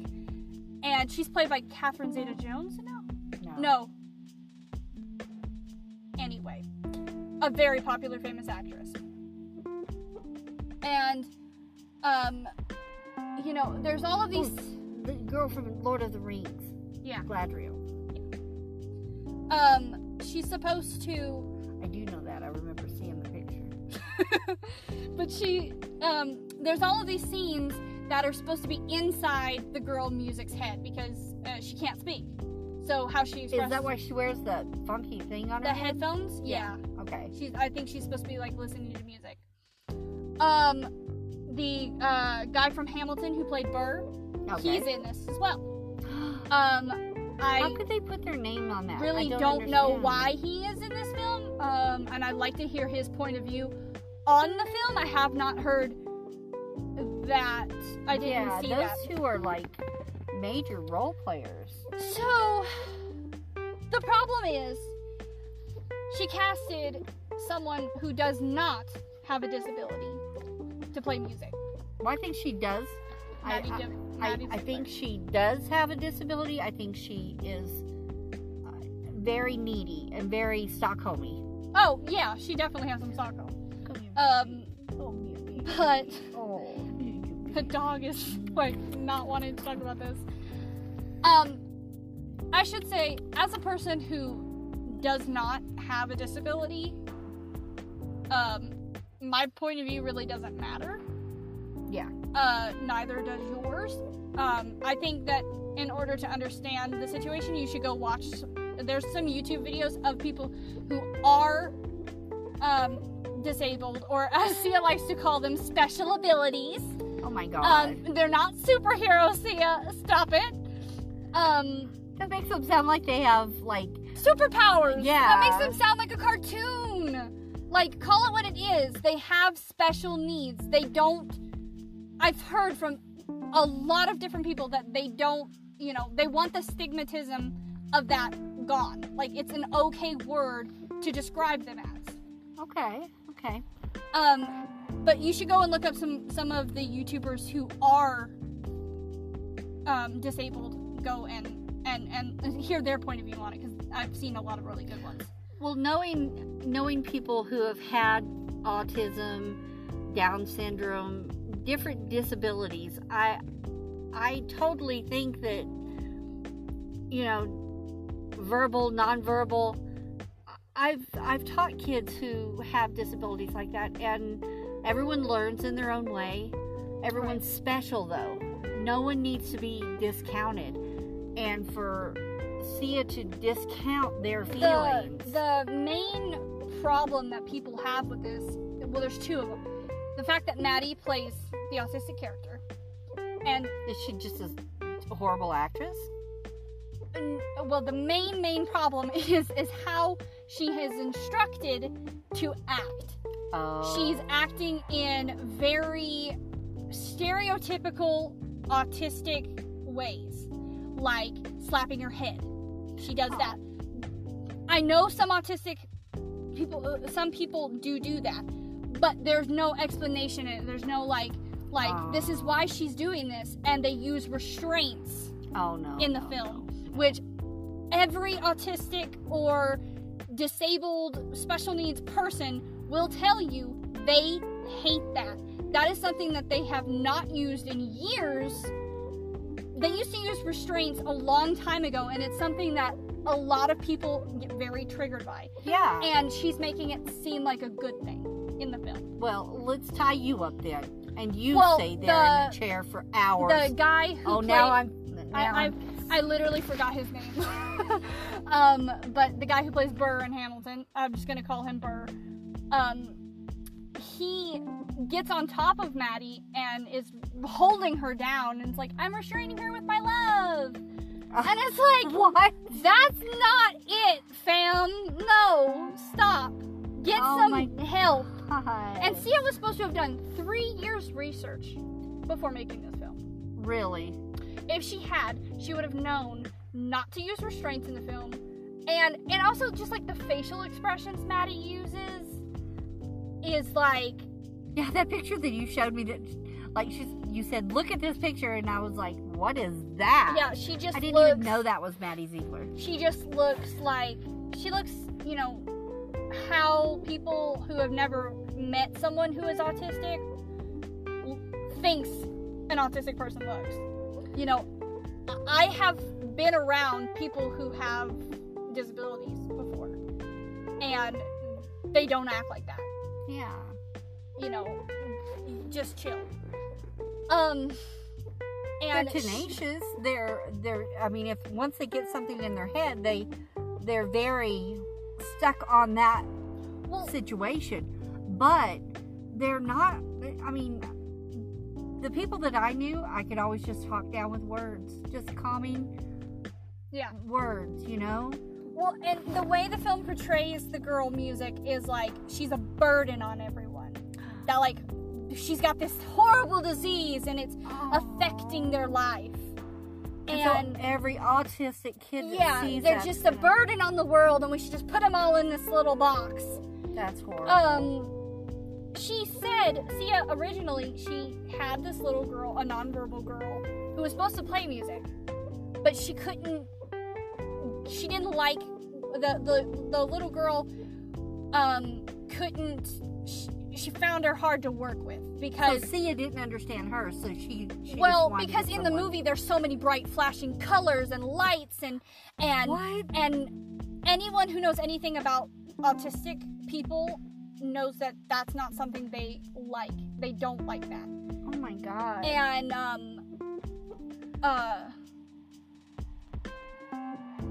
And she's played by Catherine Zeta-Jones. No, no. Anyway, a very popular, famous actress. And, um, you know, there's all of these. The girl from Lord of the Rings, Yeah. Galadriel. Um, she's supposed to. I do know that. I remember seeing the picture. *laughs* but she. Um, there's all of these scenes that are supposed to be inside the girl music's head because uh, she can't speak. So how she Is that why she wears the funky thing on her the head? headphones? Yeah. Okay. She's I think she's supposed to be like listening to music. Um the uh, guy from Hamilton who played Burr, Okay. he's in this as well. Um How could they put their name on that? I really I don't, know why he is in this film. Um and I'd like to hear his point of view on the film. I have not heard that I didn't yeah, see those that. two are like major role players. So the problem is she casted someone who does not have a disability to play music. Well, I think she does. I, I, I, I think she does have a disability. I think she is uh, very needy and very Stockholmy. Oh yeah, she definitely has some Stockholm. Um, oh, but oh, the dog is like not wanting to talk about this. Um, I should say, as a person who does not have a disability, um, my point of view really doesn't matter. Yeah. Uh, neither does yours. Um, I think that in order to understand the situation, you should go watch. There's some YouTube videos of people who are um, disabled, or *laughs* as Sia likes to call them, special abilities. oh my God. Um, they're not superheroes, Sia. Stop it. Um, that makes them sound like they have like superpowers. Yeah. That makes them sound like a cartoon. Like, call it what it is. They have special needs. They don't. I've heard from a lot of different people that they don't, you know, they want the stigmatism of that gone. Like, it's an okay word to describe them as. okay, okay. Um, but you should go and look up some some of the YouTubers who are um, disabled. Go and and and hear their point of view on it because I've seen a lot of really good ones. Well, knowing knowing people who have had autism, Down syndrome, different disabilities, I I totally think that you know, verbal, nonverbal. I've I've taught kids who have disabilities like that, and everyone learns in their own way. Everyone's special though. No one needs to be discounted, and for Sia to discount their feelings. the main problem that people have with this, well, there's two of them. The fact that Maddie plays the autistic character, and Is she just a horrible actress? and, well, the main main problem *laughs* is is how she is instructed to act. Oh. She's acting in very stereotypical autistic ways, like slapping her head. She does that. I know some autistic people, uh, some people do do that, but there's no explanation. in. There's no like, like this is why she's doing this, and they use restraints Oh no. in the no, film, which every autistic or disabled special needs person will tell you they hate that. That is something that they have not used in years. They used to use restraints a long time ago, and it's something that a lot of people get very triggered by. Yeah. And she's making it seem like a good thing in the film. well, let's tie you up then, and you Well, stay there in the- the chair for hours. The guy who oh, played, now I'm. Now I, I, I'm I literally forgot his name. *laughs* um, but the guy who plays Burr in Hamilton, I'm just gonna call him Burr. Um, he gets on top of Maddie and is holding her down, and it's like, "I'm restraining her with my love," ah. and it's like, *laughs* what? "That's not it, fam. No, stop. Get Oh some help." Hi. And Sia was supposed to have done three years research before making this film. really, If she had, she would have known not to use restraints in the film. And and also just like the facial expressions Maddie uses is like yeah, that picture that you showed me that, like, she's, you said, look at this picture, and I was like, what is that? yeah, she just I didn't looks even know that was Maddie Ziegler. she just looks like she looks, you know, how people who have never met someone who is autistic thinks an autistic person looks. You know, I have been around people who have disabilities before, and they don't act like that. Yeah. You know, just chill. Um, and they're tenacious. They're they're. I mean, if once they get something in their head, they they're very stuck on that well, situation. But they're not. I mean, the people that I knew, I could always just talk down with words, just calming yeah. words. You know. Well, and the way the film portrays the girl music is like she's a burden on everyone. That like she's got this horrible disease and it's affecting their life. And, so every autistic kid that yeah, they're just a burden on the world, and we should just put them all in this little box. That's horrible. Um, she said, Sia originally she had this little girl, a nonverbal girl, who was supposed to play music, but she couldn't. She didn't like the the the little girl. Um, couldn't. She, she found her hard to work with so because. Sia didn't understand her, so she. she well, because in the movie there's so many bright flashing colors and lights and and What? and anyone who knows anything about autistic people knows that that's not something they like. They don't like that. Oh my god. And um uh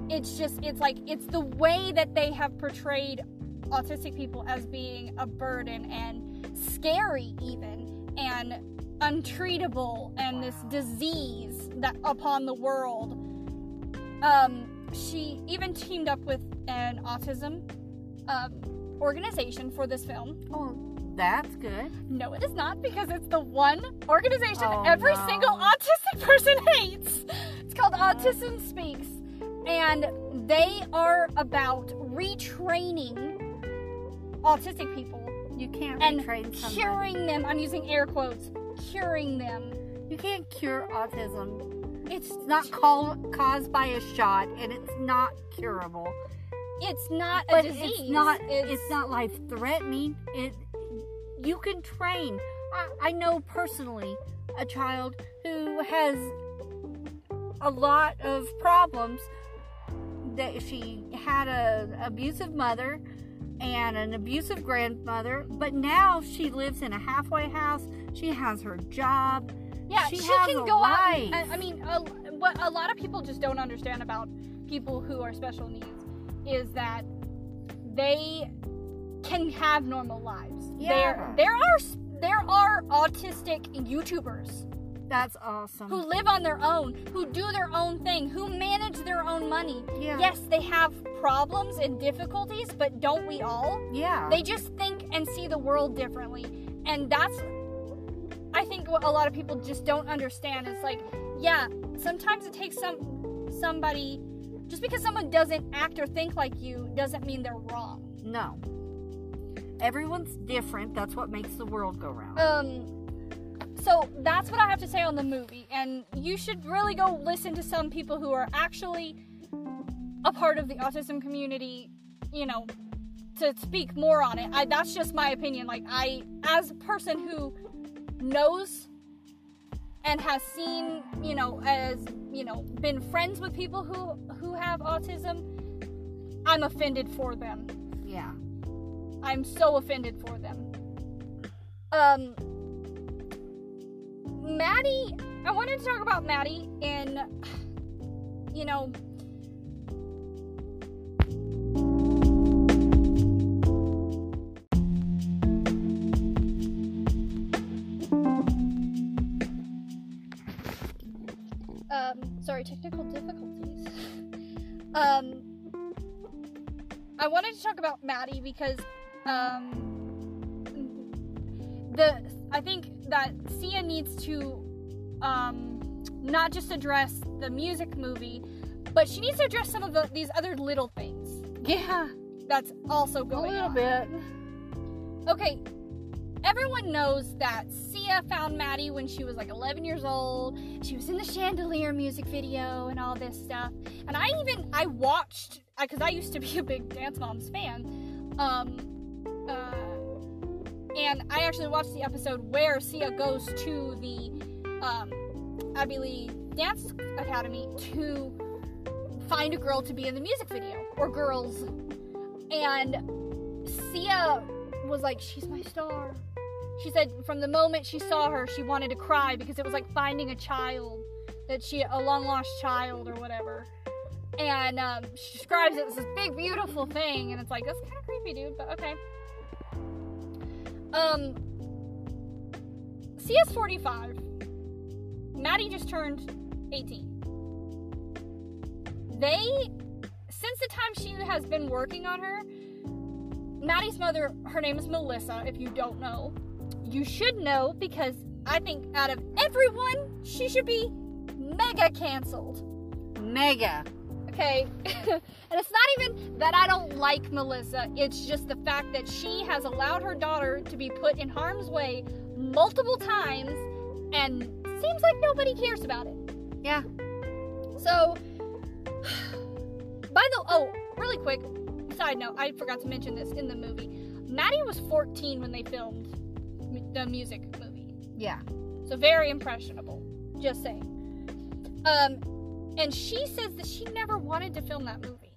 it's just it's like it's the way that they have portrayed autistic people as being a burden and scary even and untreatable and this disease that upon the world um she even teamed up with an autism um, organization for this film oh, that's good. no, it is not because it's the one organization Oh, every no. single autistic *laughs* person hates. It's called Autism Speaks. And they are about retraining autistic people You can't and retrain somebody. curing them. I'm using air quotes. Curing them. You can't cure autism. It's It's not call, caused by a shot, and it's not curable. It's not a But disease. it's not. It's, not life threatening. It. You can train. I, I know personally a child who has a lot of problems. That she had an abusive mother and an abusive grandmother, but now she lives in a halfway house. She has her job. Yeah, She she, can go life. out. I, I mean, a, what a lot of people just don't understand about people who are special needs is that they can have normal lives. Yeah. There, there are there are autistic YouTubers That's awesome. who live on their own, who do their own thing, who manage their own money. yeah. Yes, they have problems and difficulties, but don't we all? Yeah. They just think and see the world differently. And that's, I think, what a lot of people just don't understand. It's like, yeah, sometimes it takes some somebody, just because someone doesn't act or think like you, doesn't mean they're wrong. No. Everyone's different. That's what makes the world go round. Um, so that's what I have to say on the movie. And you should really go listen to some people who are actually a part of the autism community, you know, to speak more on it. I, that's just my opinion. Like, I, as a person who knows and has seen, you know, as, you know, been friends with people who, who have autism, I'm offended for them. yeah. I'm so offended for them. Um, Maddie, I wanted to talk about Maddie in, you know, um, sorry, technical difficulties. um, I wanted to talk about Maddie because um, the I think that Sia needs to um, not just address the music movie, but she needs to address some of the, these other little things Yeah. that's also going. A little on. bit. Okay, everyone knows that Sia found Maddie when she was like 11 years old. She was in the Chandelier music video and all this stuff. And I even I watched because I used to be a big Dance Moms fan. Um, uh, and I actually watched the episode where Sia goes to the um, Abby Lee Dance Academy to find a girl to be in the music video or girls. And Sia was like, She's my star. She said from the moment she saw her, she wanted to cry because it was like finding a child that she, a long lost child or whatever. And um, she describes it as this big, beautiful thing, and it's like, that's kind of creepy, dude, but okay. Um, Sia's 45. Maddie just turned 18. They, since the time she has been working on her, Maddie's mother, her name is Melissa, if you don't know. you should know because I think out of everyone, she should be mega canceled. Mega. Okay? *laughs* and it's not even that I don't like Melissa, it's just the fact that she has allowed her daughter to be put in harm's way multiple times and seems like nobody cares about it. Yeah. So, *sighs* by the oh, really quick side note, I forgot to mention this in the movie. Maddie was 14 when they filmed the music movie, Yeah. so very impressionable. Just saying. Um, and she says that she never wanted to film that movie.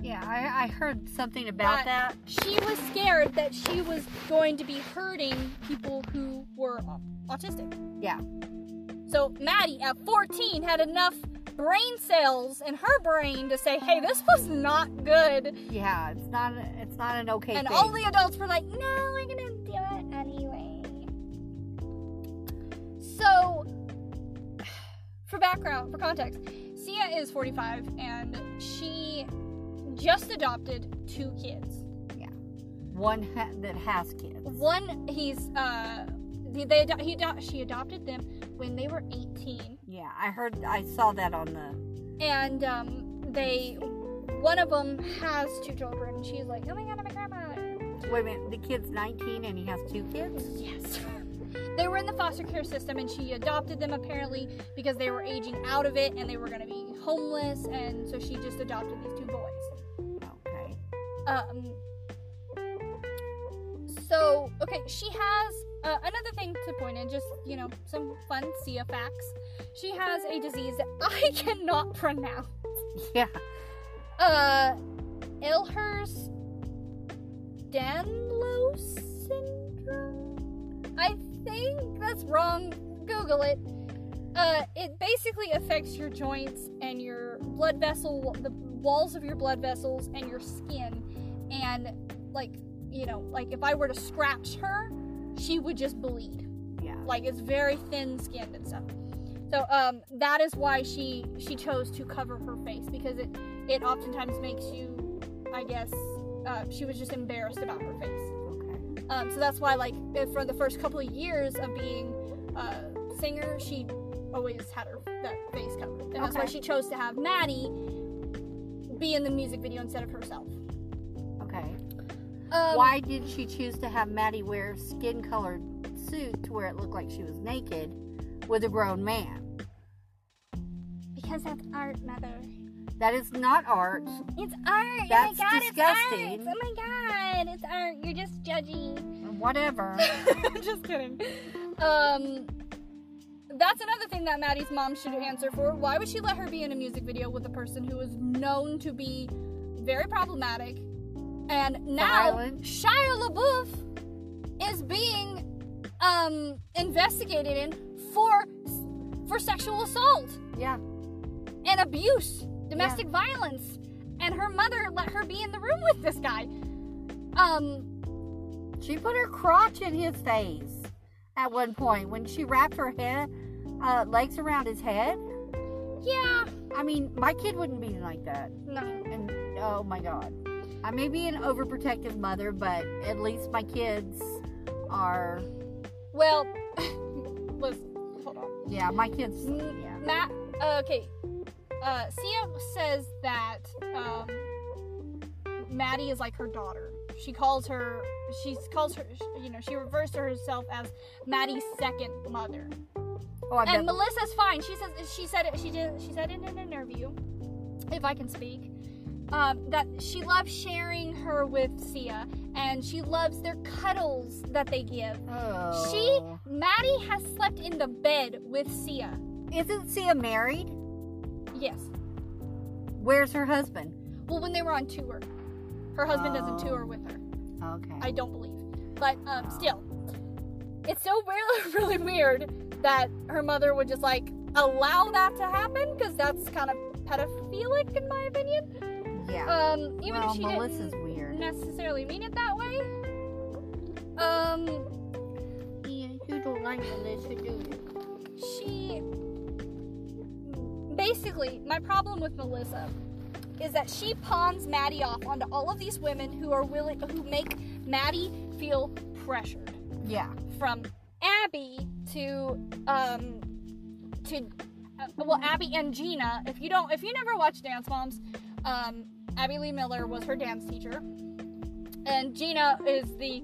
Yeah, I, I heard something about That- that. She was scared that she was going to be hurting people who were autistic. Yeah. So Maddie at 14 had enough brain cells in her brain to say, "Hey, this was not good." Yeah, it's not it's not an okay and thing. all the adults were like, "No, we're gonna do it anyway." So, for background, for context, Sia is 45 and she just adopted two kids. Yeah. One ha- that has kids. One, he's uh, they, they ado- he ado- she adopted them when they were 18, Yeah, I heard I saw that on the and um, they one of them has two children. She's like, "Oh my god, I'm a grandma." Wait a minute, the kid's 19 and he has two kids? Yes. *laughs* They were in the foster care system, and she adopted them apparently because they were aging out of it and they were going to be homeless, and so she just adopted these two boys. Okay. Um. So okay, she has uh, another thing to point in, just you know, some fun Sia facts. She has a disease that I *laughs* cannot pronounce. Yeah. Uh, Ehlers Danlos syndrome. I think that's wrong. Google it. Uh, it basically affects your joints and your blood vessel, the walls of your blood vessels and your skin, and like you know, like if I were to scratch her, she would just bleed Yeah. like it's very thin skinned and stuff so um that is why she she chose to cover her face because it it oftentimes makes you i guess uh, she was just embarrassed about her face. Um so that's why like for the first couple of years of being a singer she always had her that face covered and that's why she chose to have maddie be in the music video instead of herself Okay. um, Why did she choose to have Maddie wear skin colored suit to where it looked like she was naked with a grown man? because that's art mother That is not art. It's art. That's oh my god, disgusting. it's art. Oh my god, it's art. You're just judgy. Whatever. *laughs* just kidding. Um, that's another thing that Maddie's mom should answer for. Why would she let her be in a music video with a person who is known to be very problematic? And now Violent. Shia LaBeouf is being um investigated in for for sexual assault yeah. and abuse, domestic violence, and her mother let her be in the room with this guy. Um, She put her crotch in his face at one point when she wrapped her head, uh, legs around his head. yeah, I mean, my kid wouldn't be like that. no, And oh my god. I may be an overprotective mother, but at least my kids are. well, *laughs* listen, hold on. Yeah, my kids. Mm, Yeah. Matt, uh, okay, uh, Sia says that um, Maddie is like her daughter. She calls her, she calls her, you know, she refers to herself as Maddie's second mother. Oh, and. Melissa's fine. She says she said it. She did. She said in an interview, if I can speak, um, that she loves sharing her with Sia, and she loves their cuddles that they give. Oh. She, Maddie, has slept in the bed with Sia. Isn't Sia married? Yes. Where's her husband? Well, when they were on tour, her husband doesn't Oh. tour with her. Okay. I don't believe, but um, Oh. still, it's so *laughs* really, really weird that her mother would just like allow that to happen because that's kind of pedophilic in my opinion. yeah. Um, even well, if she Melissa's didn't weird. necessarily mean it that way. Um, Yeah, you don't like Melissa, do you? she basically my problem with Melissa is that she pawns Maddie off onto all of these women who are willing who make Maddie feel pressured. Yeah. from Abby to um to uh, well Abby and Gina. If you don't, if you never watched Dance Moms, um, Abby Lee Miller was her dance teacher, and Gina is the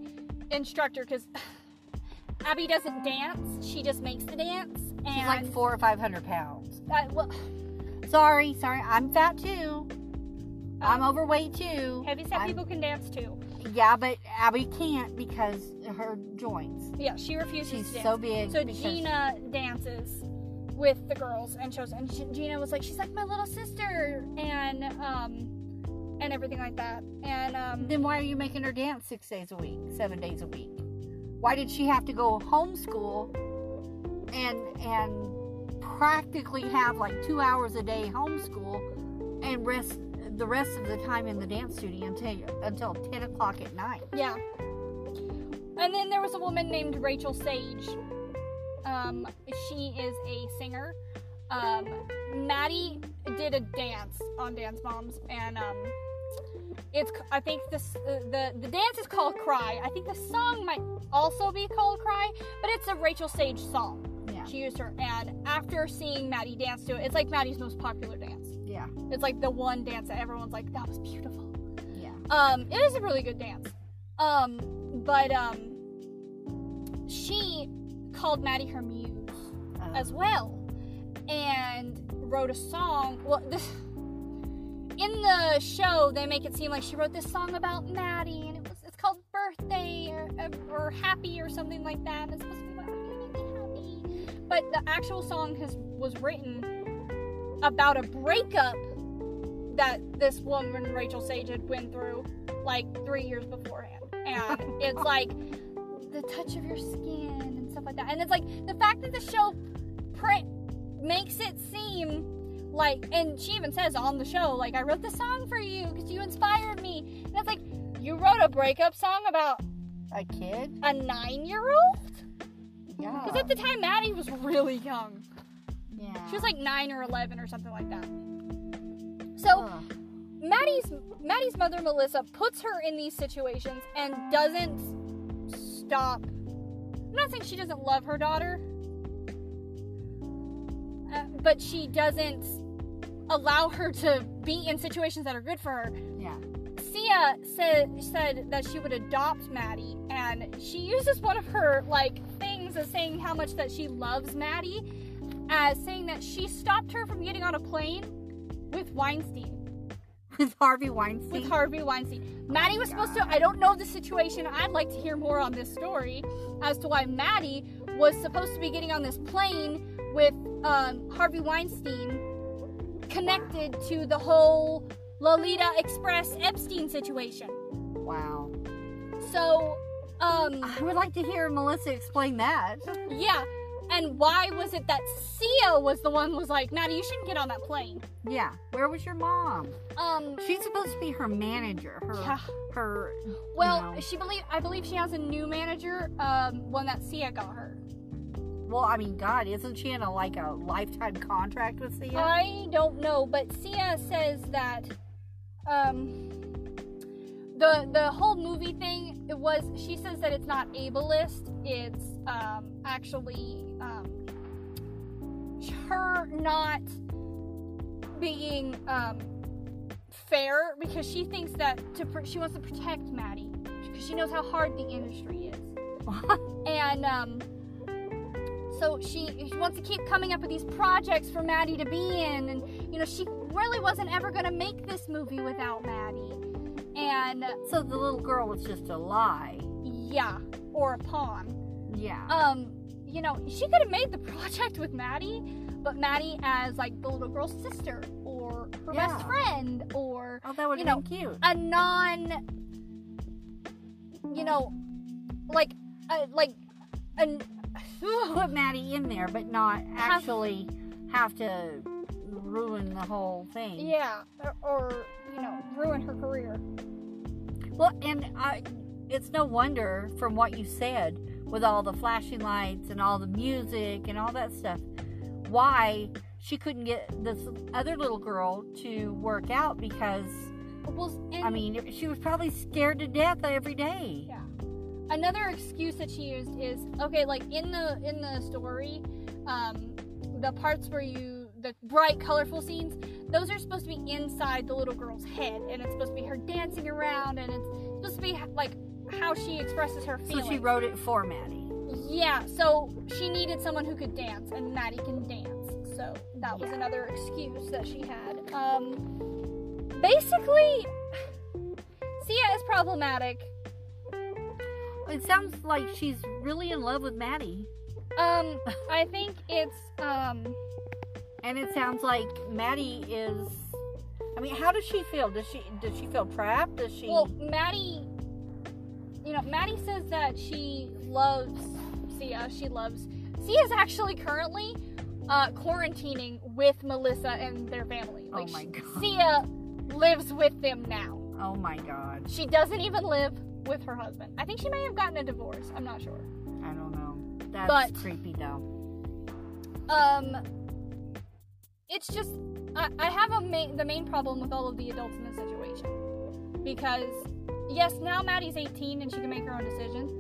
instructor because *sighs* Abby doesn't dance; she just makes the dance. And She's like four or five hundred pounds. uh, well, *sighs* Sorry, sorry. I'm fat too. I'm overweight too. heavy set I'm- people can dance too. Yeah, but Abby can't because her joints. Yeah, she refuses She's to dance. so big. So Gina dances with the girls and shows, and she, Gina was like, she's like my little sister, and um, and everything like that. And um, Then why are you making her dance six days a week, seven days a week? Why did she have to go homeschool and and practically have like two hours a day homeschool and rest the rest of the time in the dance studio until until ten o'clock at night? yeah. And then there was a woman named Rachel Sage. Um, she is a singer. Um, Maddie did a dance on Dance Moms, and um, it's I think this uh, the the dance is called Cry. I think the song might also be called Cry, but it's a Rachel Sage song. She used her, and after seeing Maddie dance to it, it's like Maddie's most popular dance. yeah, It's like the one dance that everyone's like, that was beautiful. yeah. Um, it is a really good dance. Um, but um, she called Maddie her muse Uh, as well, and wrote a song. Well, *laughs* this in the show they make it seem like she wrote this song about Maddie, and it was it's called Birthday or, or Happy or something like that. And it's supposed to be but the actual song has was written about a breakup that this woman Rachel Sage had went through like three years beforehand, and *laughs* it's like the touch of your skin and stuff like that. And it's like the fact that the show print makes it seem like, and she even says on the show, like, I wrote the song for you because you inspired me. And it's like, you wrote a breakup song about a kid? a nine year old? Yeah. Because at the time, Maddie was really young. yeah. She was like nine or 11 or something like that. So, Ugh. Maddie's Maddie's mother Melissa puts her in these situations and doesn't stop. I'm not saying she doesn't love her daughter, uh, but she doesn't allow her to be in situations that are good for her. yeah. Sia said said that she would adopt Maddie, and she uses one of her like things as saying how much that she loves Maddie, as saying that she stopped her from getting on a plane with Weinstein With Harvey Weinstein. with Harvey Weinstein. Maddie was supposed to, I don't know the situation. I'd like to hear more on this story as to why Maddie was supposed to be getting on this plane with um, Harvey Weinstein connected to the whole Lolita Express Epstein situation. wow. So, um, I would like to hear Melissa explain that. yeah. And why was it that Sia was the one who was like, Maddie, you shouldn't get on that plane? Yeah. Where was your mom? Um, She's supposed to be her manager. Her yeah. her Well, know. she believe I believe she has a new manager, um, one that Sia got her. well, I mean, God, isn't she in a like a lifetime contract with Sia? I don't know, but Sia says that um the the whole movie thing it was she says that it's not ableist, it's um actually um her not being um fair because she thinks that to pr- she wants to protect Maddie because she knows how hard the industry is. *laughs* and um so she, she wants to keep coming up with these projects for Maddie to be in, and you know she really wasn't ever gonna make this movie without Maddie, and so the little girl was just a lie. yeah, or a pawn. Yeah. Um, you know she could have made the *laughs* project with Maddie, but Maddie as like the little girl's sister or her Yeah. best friend or oh, that would you know, been cute. a non, you know, like, uh, like, an. Put Maddie in there, but not actually have to ruin the whole thing. Yeah, or, you know, ruin her career. Well, and I, it's no wonder from what you said with all the flashing lights and all the music and all that stuff, why she couldn't get this other little girl to work out because Well, I mean she was probably scared to death every day. yeah. another excuse that she used is okay, like in the in the story, um, the parts where you the bright, colorful scenes, those are supposed to be inside the little girl's head, and it's supposed to be her dancing around, and it's supposed to be like how she expresses her feelings. So she wrote it for Maddie. Yeah, so she needed someone who could dance, and Maddie can dance. So that was Yeah. another excuse that she had. Um, basically, Sia is problematic. It sounds like she's really in love with Maddie. Um, *laughs* I think it's um, And it sounds like Maddie is. I mean, how does she feel? Does she does she feel trapped? Does she? well, Maddie. You know, Maddie says that she loves Sia. She loves Sia's actually currently uh, quarantining with Melissa and their family. Oh my God. Sia lives with them now. oh my God! She doesn't even live with her husband. I think she may have gotten a divorce. I'm not sure. I don't know. That's But- creepy though. Um, it's just I, I have a main the main problem with all of the adults in this situation because yes, now Maddie's 18 and she can make her own decisions,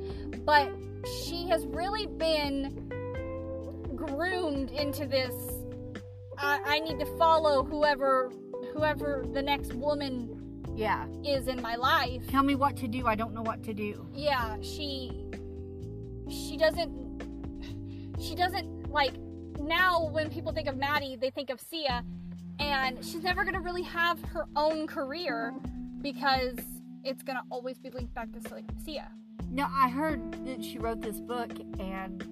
but she has really been groomed into this. I, I need to follow whoever whoever the next woman Yeah. is in my life. Tell me what to do. I don't know what to do. yeah she she doesn't she doesn't like now when people think of maddie they think of sia and she's never gonna really have her own career because it's gonna always be linked back to sia. No, I heard that she wrote this book, and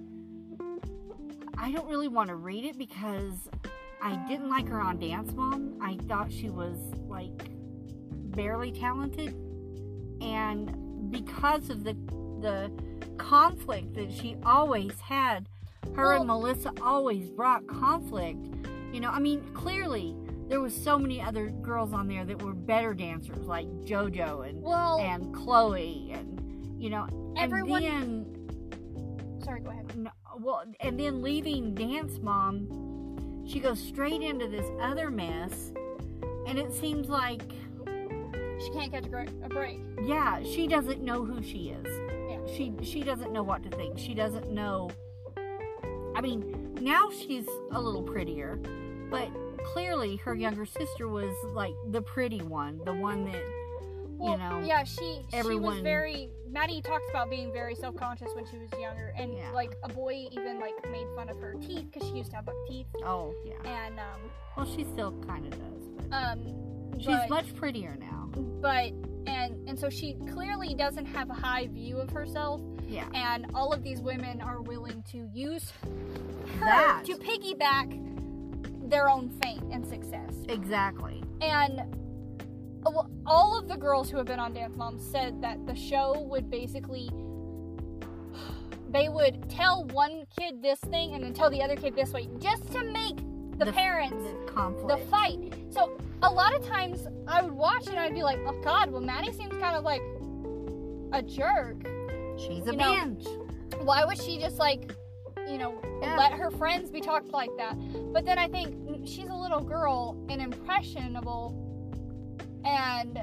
I don't really want to read it because I didn't like her on Dance Mom. I thought she was like barely talented, and because of the the conflict that she always had, her Well- and Melissa always brought conflict. You know, I mean, clearly there was so many other girls on there that were better dancers, like JoJo and well and Chloe and you know Everyone- and then sorry go ahead no, well and then leaving dance mom she goes straight into this other mess and it seems like she can't catch a, a break yeah she doesn't know who she is Yeah. she she doesn't know what to think she doesn't know i mean now she's a little prettier but clearly her younger sister was like the pretty one the one that well, know, yeah she she was very maddie talks about being very self-conscious when she was younger and Yeah. like a boy even like made fun of her teeth because she used to have buck teeth. Oh yeah. And um well she still kind of does but um she's but- much prettier now. But and and so she clearly doesn't have a high view of herself yeah and all of these women are willing to use her That. to piggyback their own fame and success exactly and all of the girls who have been on dance mom said that the show would basically they would tell one kid this thing and then tell the other kid this way just to make the, parents the the fight. So a lot of times I would watch and I'd be like, oh God, well Maddie seems kind of like a jerk. She's a you know, Why would she just like, you know, Yeah. let her friends be talked like that? But then I think she's a little girl and impressionable, and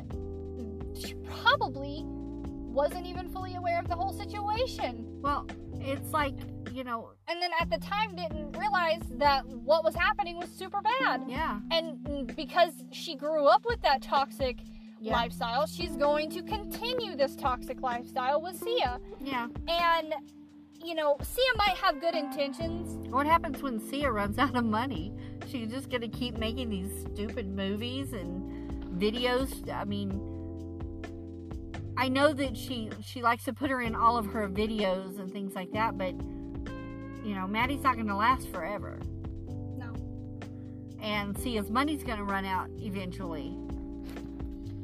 she probably wasn't even fully aware of the whole situation. well it's like you know And then at the time didn't realize that what was happening was super bad. yeah And because she grew up with that toxic Yeah. lifestyle, she's going to continue this toxic lifestyle with Sia. yeah And, you know, Sia might have good intentions. what happens when sia runs *laughs* out of money she's just gonna keep making these stupid movies and videos i mean i know that she she likes to put her in all of her videos and things like that but you know maddie's not gonna last forever No. and sia's money's gonna run out eventually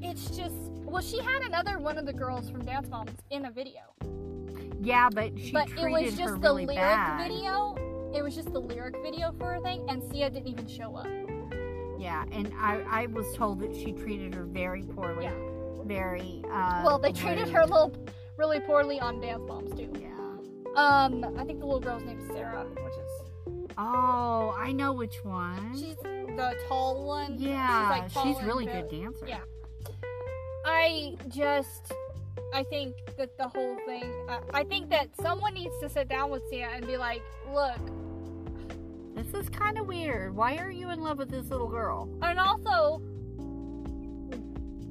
It's just, well, she had another one of the girls from Dance Moms in a video. yeah but she but it treated was her just the really lyric bad video. It was just the lyric video for her thing, and Sia didn't even show up. Yeah, and I, I was told that she treated her very poorly. Yeah. Very. Uh, well, they treated rude. her a little, really poorly on Dance Moms too. Yeah. Um, I think the little girl's name is Sarah, which is Oh, I know which one. she's the tall one. yeah, she's, like, tall she's really good dancer. Yeah. I just I think that the whole thing. I, I think that someone needs to sit down with Sia and be like, look, This is kind of weird. Why are you in love with this little girl? and also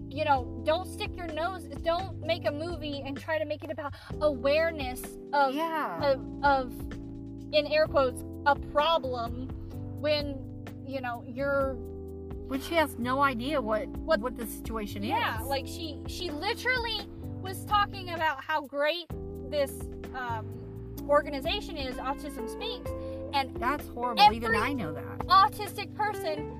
you know don't stick your nose don't make a movie and try to make it about awareness of yeah. of, of in air quotes a problem when you know you're when she has no idea what What- what, the situation yeah is. Yeah, like she she literally was talking about how great this um, organization is autism speaks and that's horrible. Even I know that. autistic person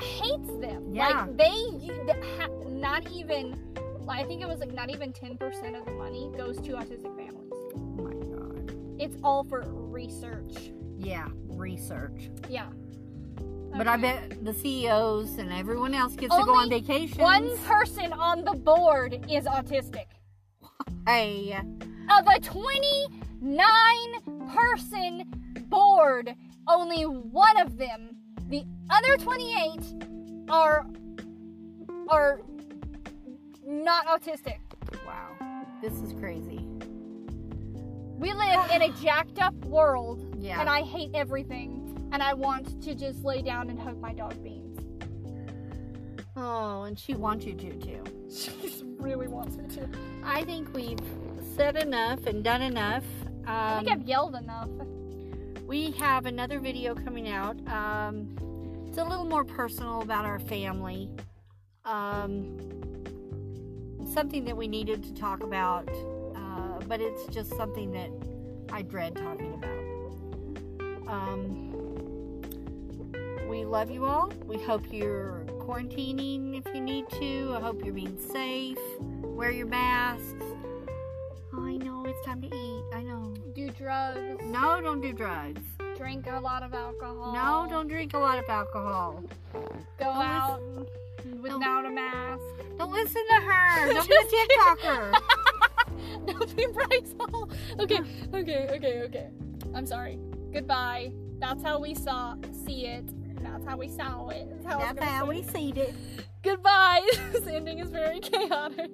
hates them. Yeah. Like they u- th- ha- not even I think it was like not even 10% of the money goes to autistic families. Oh my god. It's all for research. Yeah, research. Yeah. But I bet the CEOs and everyone else gets to go on Only vacation. one person on the board is autistic. *laughs* Hey, Of a 29 person board, only one of them, the other 28 are are not autistic. wow, this is crazy. We live in a jacked up world, Yeah. and I hate everything, and I want to just lay down and hug my dog Beans. Oh, and she wants you to too. She really wants me to. I think we've said enough and done enough. I Um, think I've yelled enough. we have another video coming out. Um, it's a little more personal about our family. Um, something that we needed to talk about, uh, but it's just something that I dread talking about. Um, we love you all. We hope you're quarantining if you need to. I hope you're being safe. Wear your masks. I know it's time to eat. I know. Do drugs. No, don't do drugs. Drink a lot of alcohol. No, don't drink a lot of alcohol. go Don't out without a mask. Don't listen to her. *laughs* Don't be a TikToker. *laughs* Don't be Bryce Hall. Okay, okay, okay, okay. I'm sorry. Goodbye. That's how we saw see it. That's how we saw it. That's how, That's how we see it. Goodbye. *laughs* this ending is very chaotic.